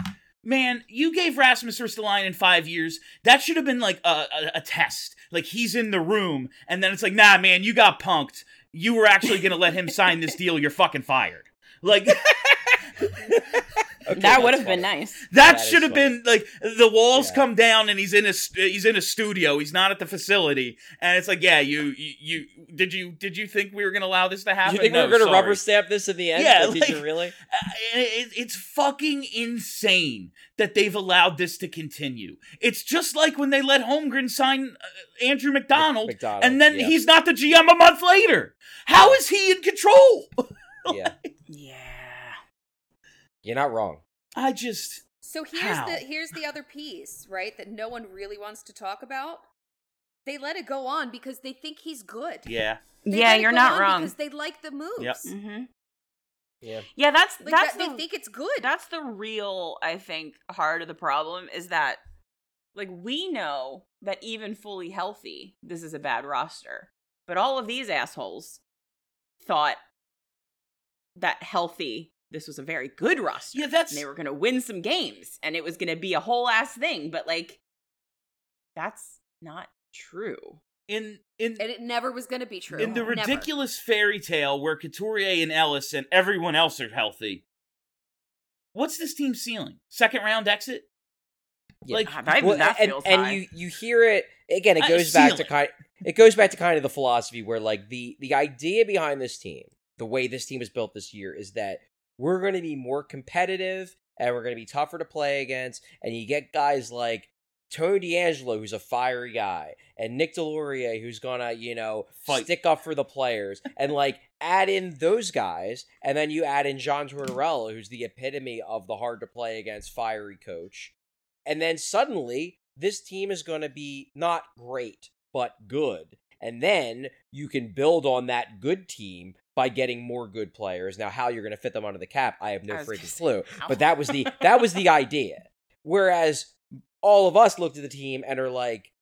Man, you gave Rasmus Ristolainen in five years. That should have been like a, a, a test. Like he's in the room, and then it's like, nah, man, you got punked. You were actually gonna let him sign this deal. You're fucking fired. Like Okay, that would have been nice. that, That is should have been like the walls Yeah. come down and he's in a st- he's in a studio. He's not at the facility, and it's like, yeah, you you, you did you did you think we were gonna allow this to happen? You think No, we were going to sorry. rubber stamp this in the end? Yeah, Like, did you really? Uh, it- it's fucking insane that they've allowed this to continue. It's just like when they let Holmgren sign uh, Andrew MacDonald, MacDonald, and then yeah. he's not the GM a month later. How is he in control? yeah, Yeah. You're not wrong. I just So here's How? the here's the other piece, right? That no one really wants to talk about. They let it go on because they think he's good. yeah. They yeah, you're not wrong. because they like the moves. Yep. hmm Yeah, Yeah, that's Like that's that, the they think it's good. that's the real I think heart of the problem is that like we know that even fully healthy, this is a bad roster. But all of these assholes thought that healthy this was a very good roster. Yeah, that's and they were going to win some games and it was going to be a whole ass thing, but like that's not true. In in And it never was going to be true. in the Never. ridiculous fairy tale where Couturier and Ellis and everyone else are healthy, what's this team's ceiling? Second round exit? Yeah. Like God, that, Well, that and, feels and high. you you hear it again. It Uh, goes back to ceiling. kind. It goes back to kind of the philosophy where like the the idea behind this team, the way this team is built this year, is that we're going to be more competitive and we're going to be tougher to play against. And you get guys like Tony DeAngelo, who's a fiery guy, and Nick Deslauriers, who's gonna you know Fight. stick up for the players, and like add in those guys, and then you add in John Tortorella, who's the epitome of the hard to play against fiery coach. And then suddenly, this team is going to be not great, but good. And then you can build on that good team by getting more good players. Now, how you're going to fit them onto the cap, I have no I freaking clue. how? But that was the that was the idea. Whereas all of us looked at the team and are like,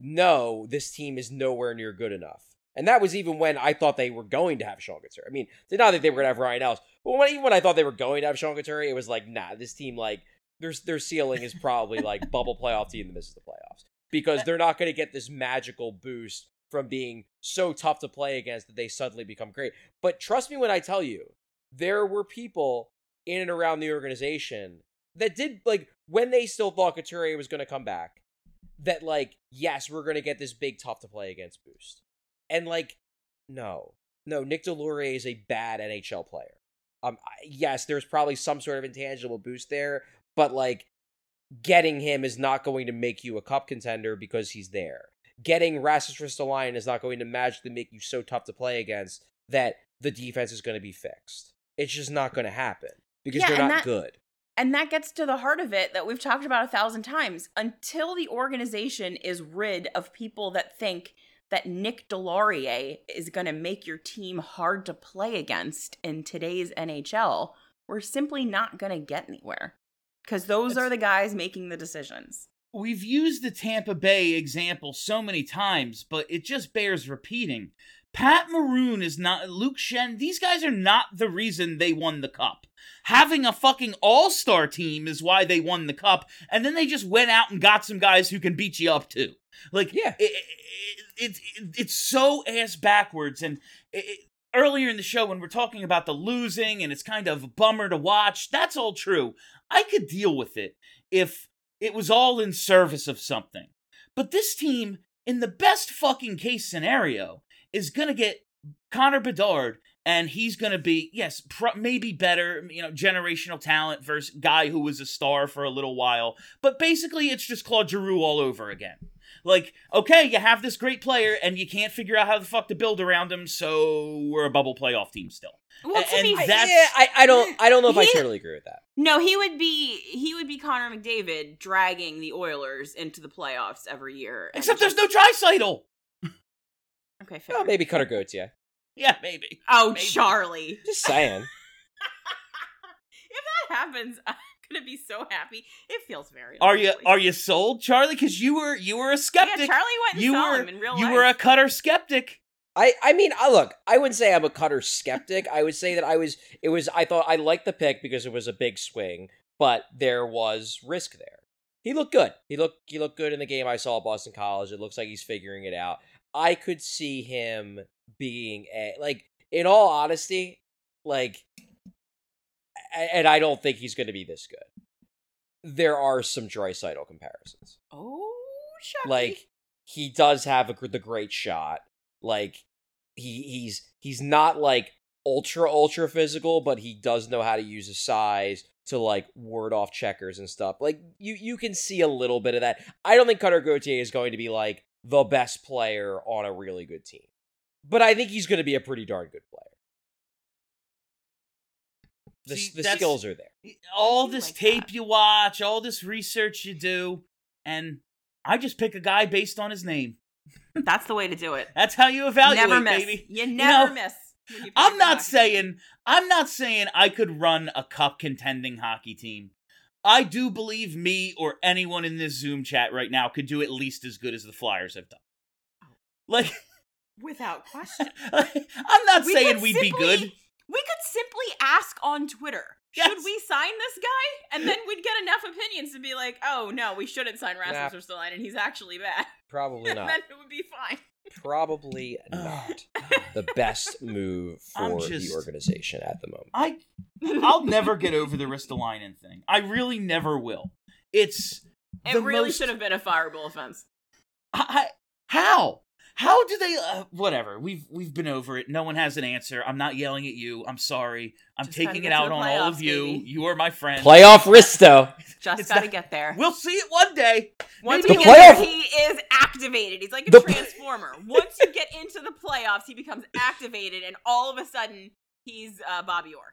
no, this team is nowhere near good enough. And that was even when I thought they were going to have Sean Couturier. I mean, not that they were going to have Ryan Ellis, but when, even when I thought they were going to have Sean Couturier, it was like, nah, this team like their their ceiling is probably like bubble playoff team that misses the playoffs because they're not going to get this magical boost from being so tough to play against that they suddenly become great. But trust me when I tell you, there were people in and around the organization that did like when they still thought Couturier was going to come back. That like, yes, we're going to get this big tough to play against boost, and like, no, no, Nick Deslauriers is a bad NHL player. Um, yes, there's probably some sort of intangible boost there, but like, getting him is not going to make you a cup contender because he's there. Getting Rasmus Ristolainen is not going to magically make you so tough to play against that the defense is going to be fixed. It's just not going to happen because Yeah, they're not that- good. And that gets to the heart of it that we've talked about a thousand times. Until the organization is rid of people that think that Nick Deslauriers is going to make your team hard to play against in today's NHL, we're simply not going to get anywhere. Because those That's- are the guys making the decisions. We've used the Tampa Bay example so many times, but it just bears repeating. Pat Maroon is not Luke Schenn. These guys are not the reason they won the cup. Having a fucking all-star team is why they won the cup, and then they just went out and got some guys who can beat you up too. Like, Yeah. it, it, it, it's so ass backwards. And earlier in the show, when we're talking about the losing and it's kind of a bummer to watch, that's all true. I could deal with it if it was all in service of something. But this team, in the best fucking case scenario, is going to get Connor Bedard, and he's going to be, yes, maybe better, you know, generational talent versus guy who was a star for a little while. But basically, it's just Claude Giroux all over again. Like, okay, you have this great player, and you can't figure out how the fuck to build around him, so we're a bubble playoff team still. Well, to and be fair, that's- yeah, I, I don't I don't know if I totally agree with that. no, he would be he would be Connor McDavid dragging the Oilers into the playoffs every year. and Except there's just- no Draisaitl. okay, fair. Well, maybe Cutter Gauthier, yeah. Yeah, maybe. oh, maybe. Charlie. Just saying. if that happens, I'm gonna be so happy. It feels very. Are you are you sold, Charlie? Because you were you were a Yeah, skeptic. Charlie went and you saw were him in real you life. were a cutter skeptic. I I mean, I look, I wouldn't say I'm a Cutter skeptic. I would say that I was it was I thought I liked the pick because it was a big swing, but there was risk there. He looked good. He looked he looked good in the game I saw at Boston College. It looks like he's figuring it out. I could see him being a like in all honesty, like a- and I don't think he's going to be this good. There are some Draisaitl comparisons. Oh, Chucky. like he does have a, the great shot like he he's he's not like ultra ultra physical but he does know how to use his size to like ward off checkers and stuff like you you can see a little bit of that i don't think cutter gauthier is going to be like the best player on a really good team but i think he's going to be a pretty darn good player the, See, the skills are there All I this like tape that. you watch, all this research you do, and I just pick a guy based on his name. that's the way to do it. That's how you evaluate, never miss. baby. You never know, miss. you I'm not hockey saying I'm not saying I could run a cup contending hockey team. I do believe me or anyone in this Zoom chat right now could do at least as good as the Flyers have done. Oh. Like, without question. I'm not We saying we'd be good. We could simply ask on Twitter. Should we sign this guy? And then we'd get enough opinions to be like, oh no, we shouldn't sign Rasmus Nah. Ristolainen. He's actually bad. Probably and not. then it would be fine. Probably not the best move for just- the organization at the moment. I I'll never get over the Ristolainen thing. I really never will. It's It really most- should have been a fireable offense. I, I- how how do they uh, whatever we've we've been over it no one has an answer i'm not yelling at you i'm sorry i'm Just taking it out the on all of playoffs, you baby. you are my friend Playoff Risto. Just It's gotta not- get there. we'll see it one day Once maybe we The get there, playoff- he is activated. He's like a The- transformer. Once you get into the playoffs, he becomes activated, and all of a sudden, he's uh, Bobby Orr.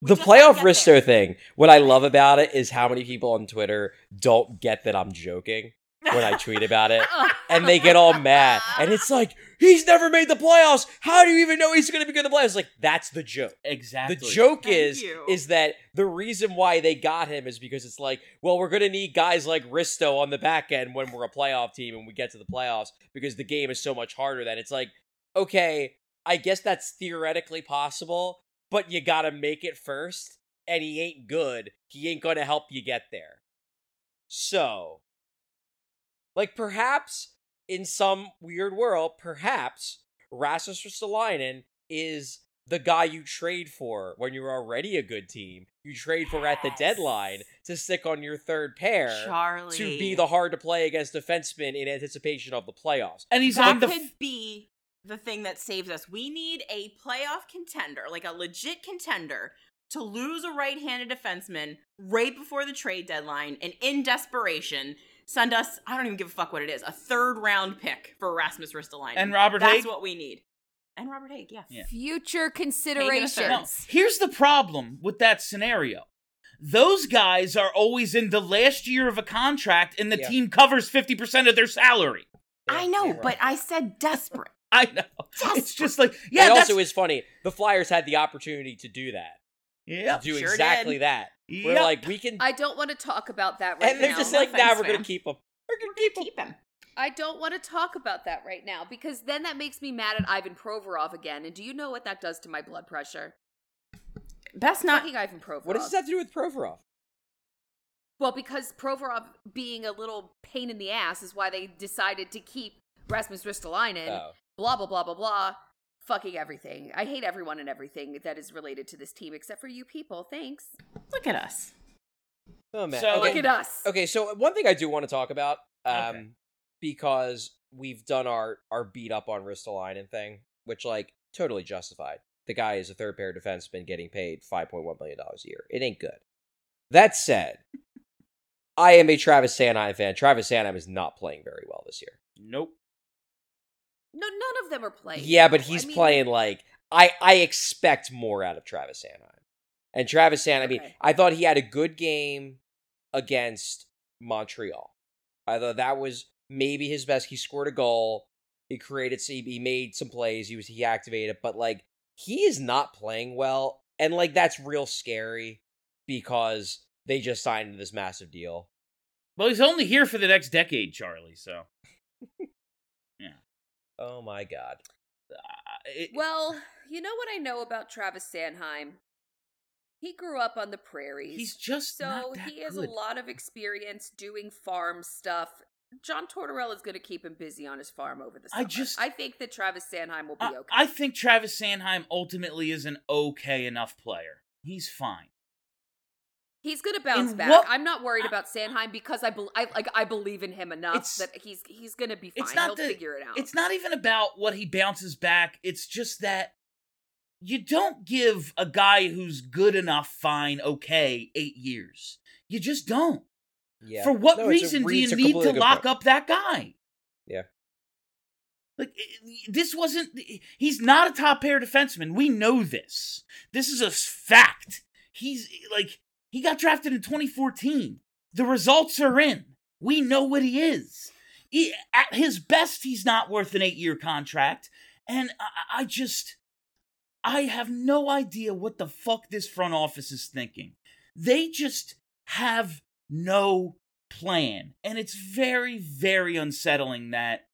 We The just gotta playoff get Risto there. thing, what I love about it is how many people on Twitter don't get that I'm joking when I tweet about it. And they get all mad. And it's like, he's never made the playoffs. How do you even know he's going to be good in the playoffs? Like, that's the joke. exactly The joke Thank is you. is that the reason why they got him is because it's like, well, we're gonna need guys like Risto on the back end when we're a playoff team and we get to the playoffs because the game is so much harder. Then it's like, okay, I guess that's theoretically possible, but you gotta make it first, and he ain't good. He ain't gonna help you get there. So, like, perhaps in some weird world, perhaps Rasmus Ristolainen is the guy you trade for when you're already a good team. You trade for at the deadline to stick on your third pair Charlie. to be the hard to play against defenseman in anticipation of the playoffs. and he's that on the could f- be the thing that saves us. We need a playoff contender, like a legit contender, to lose a right-handed defenseman right before the trade deadline, and in desperation, send us. I don't even give a fuck what it is. A third round pick for Rasmus Ristolainen. And Robert That's Hagg? what we need. And Robert Hagg, yeah. Yeah. Future third. considerations. no, here's the problem with that scenario those guys are always in the last year of a contract and the Yeah. team covers 50% of their salary I know, but I said desperate. i know it's just like yeah, yeah it that's also is funny. The Flyers had the opportunity to do that, yeah to do sure exactly did. that. We're Yep. like, we can, I don't want to talk about that right now. and they're now. just No like, nah, we're gonna keep them. We're gonna Keep, keep him. I don't want to talk about that right now because then that makes me mad at Ivan Provorov again. And do you know what that does to my blood pressure? Best not. Fucking Ivan Provorov. What does this have to do with Provorov? Well, because Provorov being a little pain in the ass is why they decided to keep Rasmus Ristolainen. Oh. Blah blah blah blah blah. Fucking everything. I hate everyone and everything that is related to this team except for you people. Thanks. Look at us. Oh man. So- okay. Look at us. Okay, so one thing I do want to talk about, um, Okay. because we've done our our beat up on Ristolainen thing, which like totally justified. The guy is a third pair defenseman getting paid five point one million dollars a year. It ain't good. That said, I am a Travis Sanheim fan. Travis Sanheim is not playing very well this year. nope No, none of them are playing. Yeah, but well. I he's mean, playing like I I expect more out of Travis Sanheim. And Travis Sanheim, I mean, I thought he had a good game against Montreal. I thought that was maybe his best. He scored a goal. He created he he made some plays. He was he activated, but like he is not playing well. And like that's real scary because they just signed this massive deal. well he's only here for the next decade charlie so Oh my god. uh, it- Well, you know what I know about Travis Sanheim? He grew up on the prairies. he's just so he has good. a lot of experience doing farm stuff. John Tortorella is going to keep him busy on his farm over the I just- I think that Travis Sanheim will be I, okay. I think Travis Sanheim ultimately is an okay enough player. He's fine. He's going to bounce In back. what- I'm not worried about Sanheim because I, bel I like I believe in him enough that he's he's going to be fine. It's not He'll the- figure it out. It's not even about what he bounces back. It's just that you don't give a guy who's good enough, fine, okay, eight years. You just don't. Yeah. For what No, it's a reason do you need to lock point. up that guy? Yeah. Like this wasn't. He's not a top pair defenseman. We know this. This is a fact. He's like he got drafted in 2014. The results are in. We know what he is. He- at his best, he's not worth an eight-year contract. And I, I just, I have no idea what the fuck this front office is thinking. They just have no plan. And it's very, very unsettling that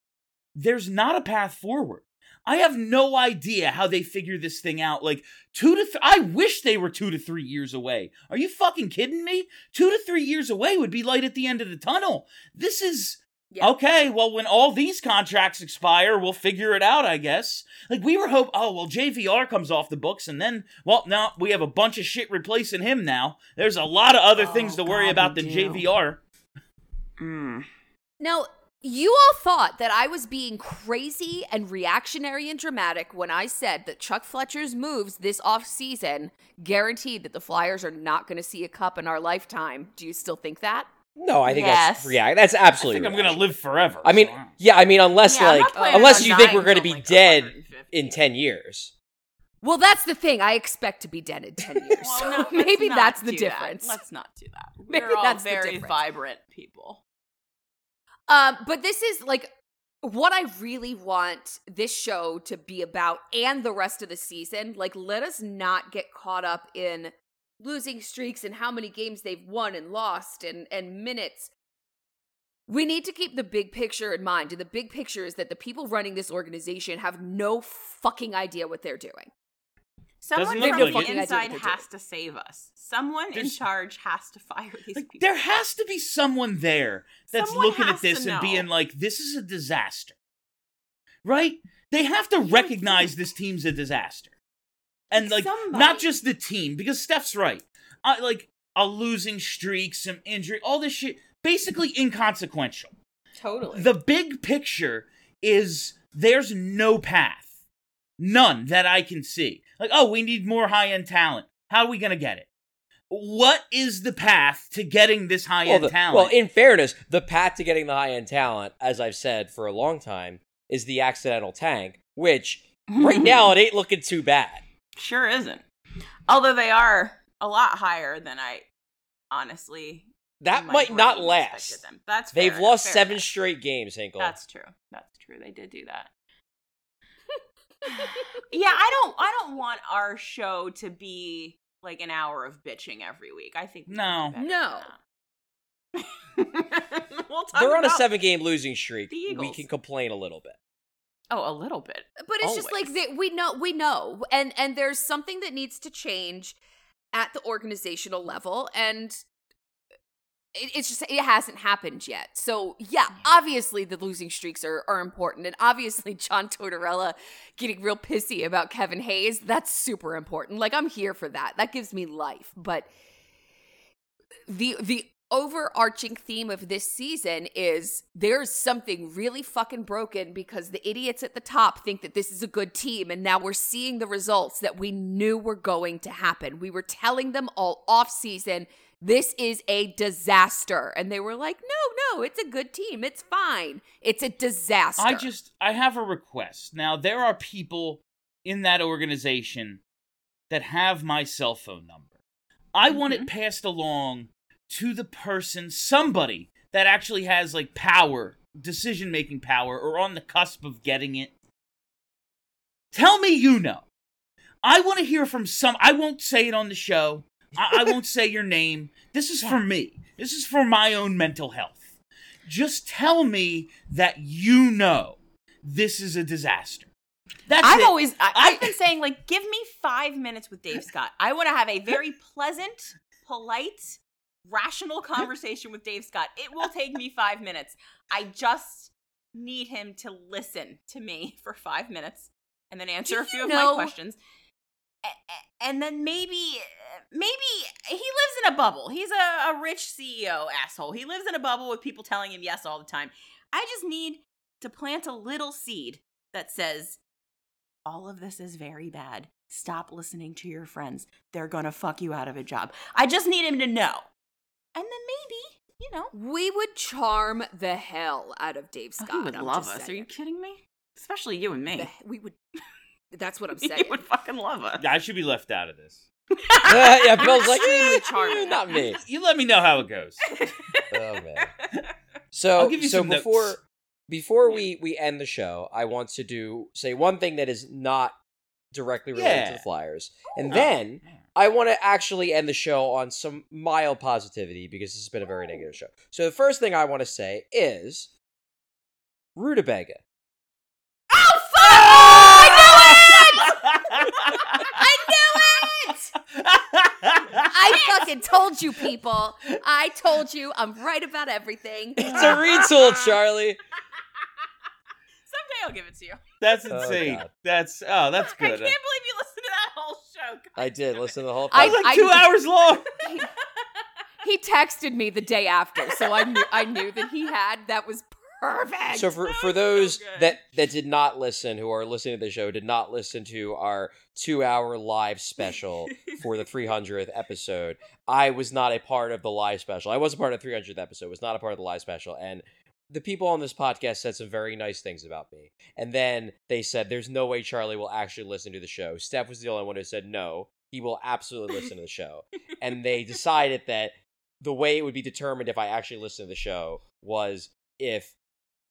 there's not a path forward. I have no idea how they figure this thing out. Like two to th- I wish they were 2 to 3 years away. Are you fucking kidding me? 2 to 3 years away would be light at the end of the tunnel. This is Yeah. Okay, well when all these contracts expire, we'll figure it out, I guess. Like we were hope oh, well JVR comes off the books and then well, now we have a bunch of shit replacing him now. There's a lot of other things Oh, to worry God, about than do. JVR. Mm. Now, you all thought that I was being crazy and reactionary and dramatic when I said that Chuck Fletcher's moves this offseason guaranteed that the Flyers are not going to see a cup in our lifetime. Do you still think that? No, I think Yes. that's yeah, that's absolutely. I absolutely. think I'm going to live forever. I mean, so yeah, I mean, unless Yeah, like, unless you think we're going to be like, dead in ten years. Well, that's the thing. I expect to be dead in 10 years. Well, no, let's maybe that's the difference. That. Let's not do that. We're all that's the very difference. vibrant people. Um, but this is like what I really want this show to be about and the rest of the season. Like, let us not get caught up in losing streaks and how many games they've won and lost and, and minutes. We need to keep the big picture in mind. And the big picture is that the people running this organization have no fucking idea what they're doing. Someone look from like the it. Inside has to save us. Someone in charge has to fire these like, people. there has to be someone there that's Someone looking at this and being like, this is a disaster. Right? They have to recognize this team's a disaster. And like Somebody. not just the team, because Steph's right. I like a losing streak, some injury, all this shit, basically inconsequential. totally. The big picture is there's no path. None that I can see. Like, oh, we need more high end talent. How are we going to get it? What is the path to getting this high end the- talent? well, in fairness, the path to getting the high end talent, as I've said for a long time, is the accidental tank, which right now it ain't looking too bad. sure isn't. Although they are a lot higher than I honestly. That might not last. expected Them. That's They've lost fair seven enough. straight games, Hinkle. That's true. That's true. They did do that. Yeah, I don't. I don't want our show to be like an hour of bitching every week. I think we No. can No. better than that. we'll talk They're on a seven game losing streak. We can complain a little bit. Oh, a little bit. but it's just like Always. that we know we know and and there's something that needs to change at the organizational level and it, it's just it hasn't happened yet. So yeah. obviously the losing streaks are, are important. And obviously john tortorella getting real pissy about kevin hayes that's super important. Like i'm here for that. That gives me life. But the the overarching theme of this season is there's something really fucking broken because the idiots at the top think that this is a good team. And now we're seeing the results that we knew were going to happen. We were telling them all off season this is a disaster and they were like no no it's a good team it's fine it's a disaster I just I have a request. Now there are people in that organization that have my cell phone number. I want it mm-hmm. passed along to the person, somebody that actually has like power, decision making power, or on the cusp of getting it. Tell me you know. I want to hear from some. I won't say it on the show. I, I won't say your name. This is for me. This is for my own mental health. Just tell me that you know this is a disaster. That's I've it. always I, I've been saying like give me five minutes with Dave Scott. I want to have a very pleasant, polite, rational conversation with Dave Scott. It will take me five minutes. I just need him to listen to me for five minutes and then answer Do a few you of know- my questions. And then maybe, maybe he lives in a bubble. He's a, a rich CEO asshole. He lives in a bubble with people telling him yes all the time. I just need to plant a little seed that says, all of this is very bad. Stop listening to your friends. They're going to fuck you out of a job. I just need him to know. And then maybe, you know, we would charm the hell out of dave oh, scott he would I'm love just us. Are you kidding me? Especially you and me. The- we would that's what i'm saying. he saying would fucking love us. I should be left out of this. Yeah, Bill's like, Extremely eh, charming. not me. You let me know how it goes. Oh man. So I'll give you so some before notes. before we we end the show, I want to do say one thing that is not directly related to the Flyers, and Oh. then I want to actually end the show on some mild positivity because this has been a very negative show. So the first thing I want to say is Rutabaga. oh, fuck! Fucking told you, people. I told you. I'm right about everything. It's a retool, Charlie. Someday I'll give it to you. That's Oh, insane. God. that's oh, that's good. I can't believe you listened to that whole show. God I did listen to the whole I- thing. It was like two hours long. He texted me the day after, so I knew I knew that he had. That was perfect. So for That for was so those that that did not listen, who are listening to the show, did not listen to our two hour live special for the 300th episode. I was not a part of the live special. I was a part of the 300th episode. Was not a part of the live special, and the people on this podcast said some very nice things about me. And then they said, "There's no way Charlie will actually listen to the show." Steph was the only one who said, "No, he will absolutely listen to the show." and they decided that the way it would be determined if I actually listened to the show was if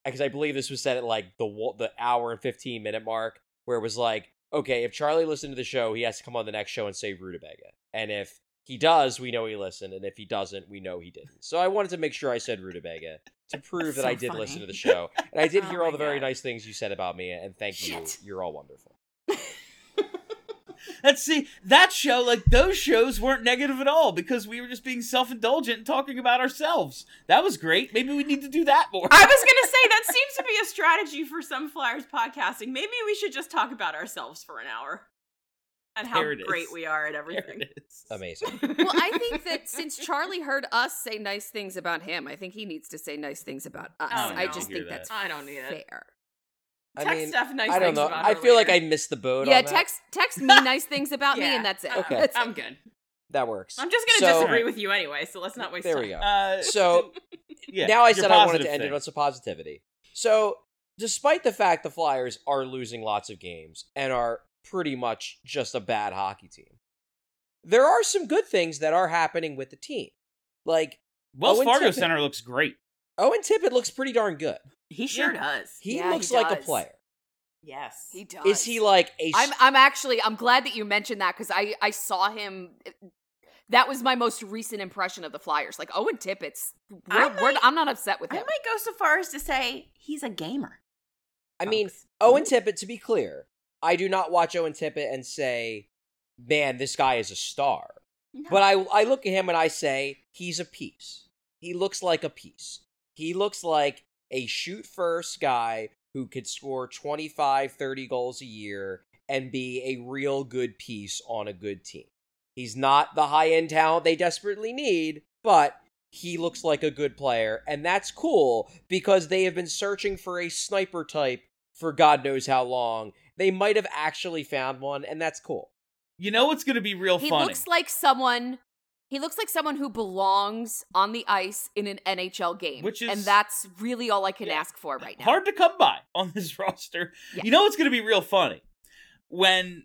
because I believe this was said at like the the hour and 15 minute mark where it was like okay if Charlie listened to the show he has to come on the next show and say rutabaga. And if he does we know he listened and if he doesn't we know he didn't. So I wanted to make sure I said rutabaga to prove that I did funny. listen to the show and I did Oh hear all the very nice things you said about me and thank Shit. you you're all wonderful Let's see that show. Like those shows weren't negative at all because we were just being self-indulgent and talking about ourselves. That was great. Maybe we need to do that more. I was gonna say that seems to be a strategy for some Flyers podcasting. Maybe we should just talk about ourselves for an hour and how great we are at everything. it is. amazing well, I think that since Charlie heard us say nice things about him, I think he needs to say nice things about us. Oh, I just Hear think that. that's I don't need it. Fair. I Text mean Steph nice I don't things know about I her feel like I later. missed the boat Yeah, on that. text text me nice things about me, and that's it. Okay. That's I'm it. good. that works I'm just gonna So- disagree with you anyway, so let's not waste there time. we go Uh, So yeah, now I said I wanted to end thing. it on some positivity. So, despite the fact the Flyers are losing lots of games and are pretty much just a bad hockey team, there are some good things that are happening with the team. Like Wells Owen Fargo Tippett. Center looks great. Owen Tippett looks pretty darn good. He sure Yeah. does. He Yeah, looks he like a player. Yes. He does. Is he like a? I'm I'm actually I'm glad that you mentioned that because I I saw him. Eh, that was my most recent impression of the Flyers. Like Owen Tippett's. We're, I we're, might- I'm not upset with him. I might go so far as to say he's a gamer. I mean, folks. Owen Tippett. To be clear, I do not watch Owen Tippett and say, "Man, this guy is a star." No. But I I look at him and I say he's a piece. He looks like a piece. He looks like a shoot first guy who could score 25, 30 goals a year and be a real good piece on a good team. He's not the high end talent they desperately need, but he looks like a good player, and that's cool because they have been searching for a sniper type for God knows how long. They might have actually found one, and that's cool. You know what's going to be real he funny? looks like someone. He looks like someone who belongs on the ice in an NHL game, Which and that's really all I can Yeah. ask for right now. hard to come by on this roster. Yeah. You know what's going to be real funny? When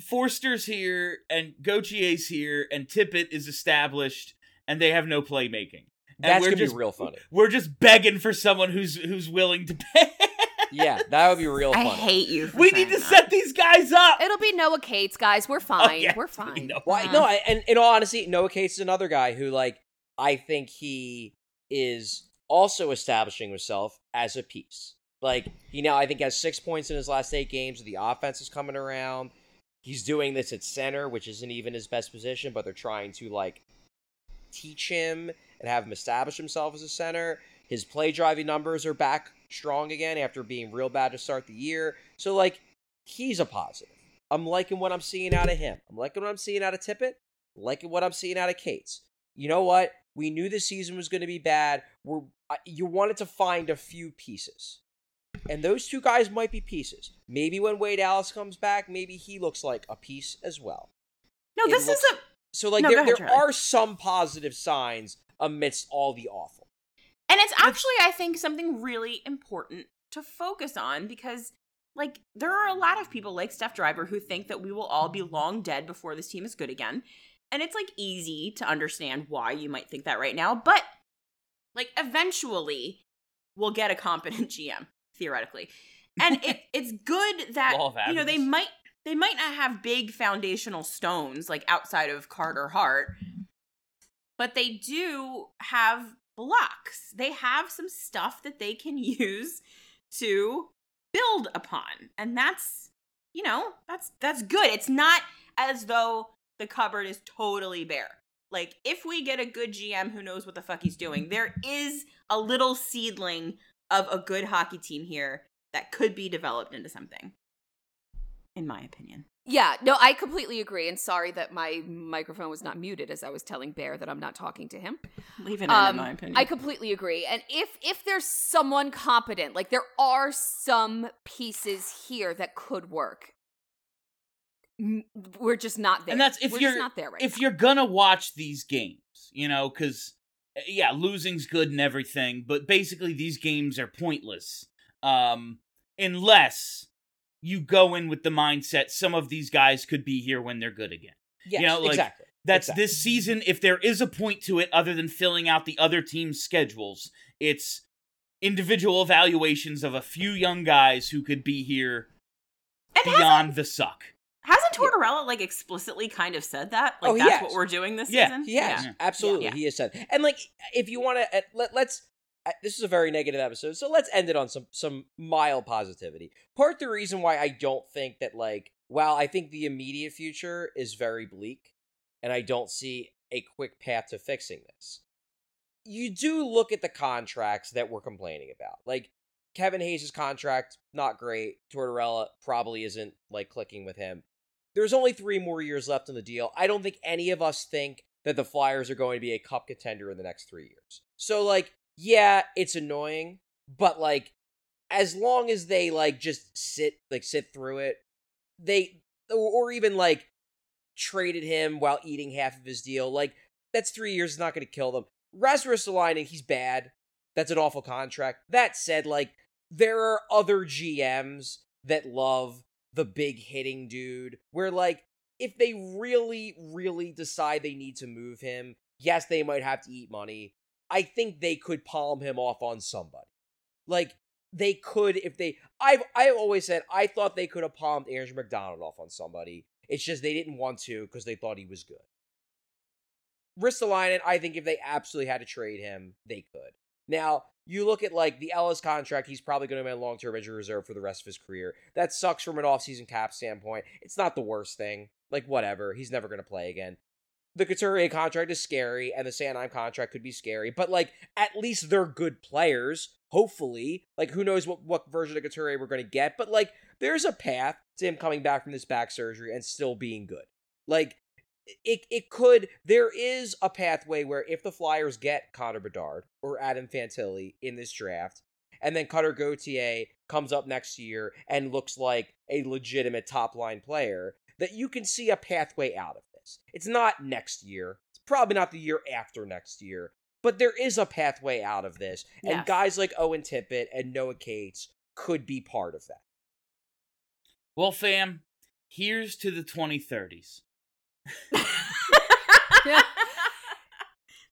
Foerster's here and Gauthier's here and Tippett is established and they have no playmaking. And That's we're gonna just, be real funny. We're just begging for someone who's who's willing to pay. Yeah, that would be real fun. I hate you. For we need to that. set these guys up. It'll be Noah Cates, guys. We're oh, fine. Oh, yeah, We're it's gonna be fine. Noah. Why? No, I, and in all honesty, Noah Cates is another guy who, like, I think he is also establishing himself as a piece. Like, he now, I think, has six points in his last eight games. The offense is coming around. He's doing this at center, which isn't even his best position, but they're trying to, like, teach him and have him establish himself as a center. His play driving numbers are back strong again after being real bad to start the year. So, like, he's a positive. I'm liking what I'm seeing out of him. I'm liking what I'm seeing out of Tippett. I'm liking what I'm seeing out of Cates. You know what? We knew the season was going to be bad. We're you wanted to find a few pieces, and those two guys might be pieces. Maybe when Wade Allison comes back, maybe he looks like a piece as well. No, It this looks- is a So like No, there ahead, there Charlie. are some positive signs amidst all the awful. And it's actually, I think, something really important to focus on because, like, there are a lot of people like Steph Driver who think that we will all be long dead before this team is good again. And it's, like, easy to understand why you might think that right now. But, like, eventually we'll get a competent GM, theoretically. And it, it's good that, you know, they might. They might not have big foundational stones like outside of Carter Hart, but they do have blocks. They have some stuff that they can use to build upon. And that's, you know, that's that's good. It's not as though the cupboard is totally bare. Like, if we get a good GM who knows what the fuck he's doing, there is a little seedling of a good hockey team here that could be developed into something. In my opinion. Yeah, no, I completely agree. And sorry that my microphone was not muted as I was telling Bear that I'm not talking to him. Leave it in, Um, in my opinion. I completely agree. And if if there's someone competent, like there are some pieces here that could work. We're just not there. And that's if We're you're just not there right if now. you're gonna watch these games, you know, because yeah, losing's good and everything, but basically these games are pointless um, unless you go in with the mindset some of these guys could be here when they're good again. Yes, know, like, exactly. That's Exactly. this season. If there is a point to it, other than filling out the other team's schedules, it's individual evaluations of a few young guys who could be here and beyond the suck. hasn't Tortorella like explicitly kind of said that? Like Oh, he that's has. what we're doing this Yeah, season? He has Yeah. absolutely. Yeah. He has said, and like, if you want to, uh, let, let's. This is a very negative episode, so let's end it on some some mild positivity. Part the reason why I don't think that like, while I think the immediate future is very bleak, and I don't see a quick path to fixing this. You do look at the contracts that we're complaining about, like Kevin Hayes' contract, not great. Tortorella probably isn't like clicking with him. There's only three more years left in the deal. I don't think any of us think that the Flyers are going to be a cup contender in the next three years. So, like, yeah, it's annoying, but like, as long as they like just sit, like, sit through it, they, or, even like traded him while eating half of his deal, like, that's three years is not going to kill them. Rasmus Ristolainen, he's bad. That's an awful contract. That said, like, there are other GMs that love the big hitting dude, where, like, if they really, really decide they need to move him, yes, they might have to eat money. I think they could palm him off on somebody. Like, they could if they I've I've always said I thought they could have palmed Andrew MacDonald off on somebody. It's just they didn't want to because they thought he was good. Ristolainen, I think if they absolutely had to trade him, they could. Now, you look at like the Ellis contract, he's probably going to be a long term injury reserve for the rest of his career. That sucks from an offseason cap standpoint. It's not the worst thing. Like, whatever. He's never going to play again. The Couturier contract is scary, and the Sanheim contract could be scary, but like, at least they're good players, hopefully. Like, who knows what, what version of Couturier we're going to get, but like, there's a path to him coming back from this back surgery and still being good. Like, it it could there is a pathway where if the Flyers get Connor Bedard or Adam Fantilli in this draft, and then Cutter Gauthier comes up next year and looks like a legitimate top line player, that you can see a pathway out of this. It's not next year. It's probably not the year after next year. But there is a pathway out of this. And Yes. guys like Owen Tippett and Noah Cates could be part of that. Well, fam, here's to the 2030s. it's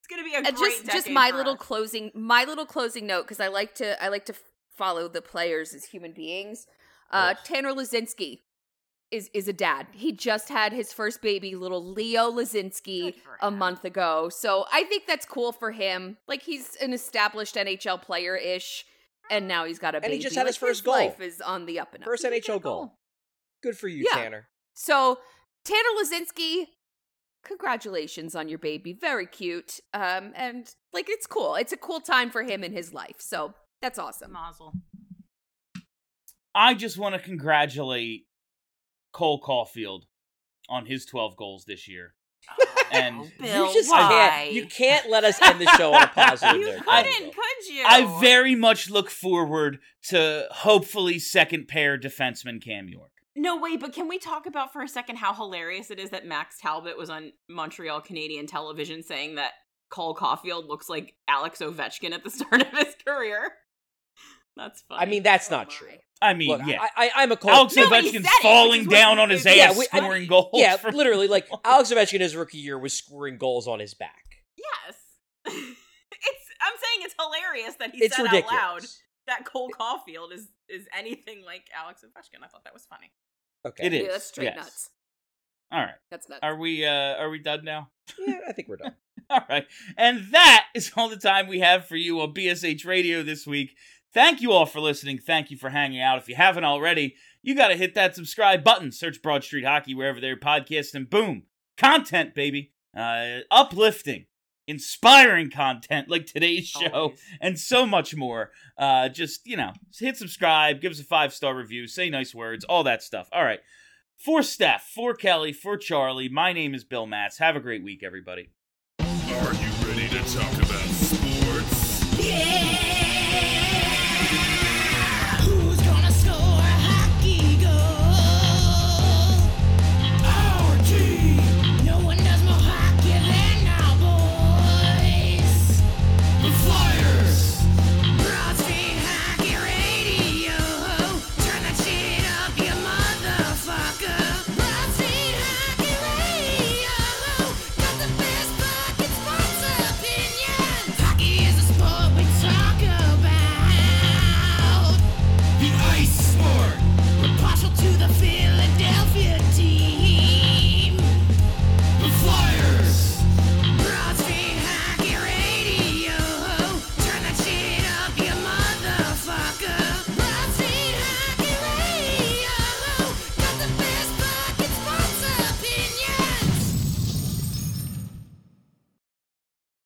gonna be a And great just just my for little us. closing my little closing note because I like to I like to follow the players as human beings. Uh, Tanner Laczynski is is a dad. He just had his first baby, little Leo Laczynski, a month ago. So I think that's cool for him. Like he's an established NHL player ish, and now he's got a And baby. And he just had Like, his first goal. Life is on the up and up. First He did NHL goal. Good for you, Yeah. Tanner. So Tanner Laczynski, congratulations on your baby. Very cute. Um, and like it's cool. It's a cool time for him in his life. So that's awesome. Mazel. I just want to congratulate Cole Caufield on his 12 goals this year. And Oh, Bill, you just why? can't. You can't let us end the show on a positive You note. couldn't, could you? I very much look forward to hopefully second pair defenseman Cam York. No, wait, but can we talk about for a second how hilarious it is that Max Talbot was on Montreal Canadian television saying that Cole Caufield looks like Alex Ovechkin at the start of his career? That's funny. I mean, that's Oh not my. true. I mean, Look, yeah. I, I, I'm a Cole. Alex No, Ovechkin's said it, falling down on his yeah, ass we- I- scoring goals. yeah, for- literally, like Alex Ovechkin, his rookie year, was scoring goals on his back. yes. it's. I'm saying it's hilarious that he It's said ridiculous. out loud that Cole Caufield is is anything like Alex Ovechkin. I thought that was funny. Okay. It is. Yeah, that's straight yes. nuts. All right. That's nuts. Are we uh are we done now? Yeah, I think we're done. All right. And that is all the time we have for you on BSH Radio this week. Thank you all for listening. Thank you for hanging out. If you haven't already, you got to hit that subscribe button. Search Broad Street Hockey wherever they're podcasting. Boom. Content, baby. uh, uplifting, inspiring content like today's show Always. and so much more. Uh, just, you know, hit subscribe, give us a five star review, say nice words, all that stuff. All right. For Steph, for Kelly, for Charlie, my name is Bill Matz. Have a great week, everybody. Are you ready to talk about sports? Who's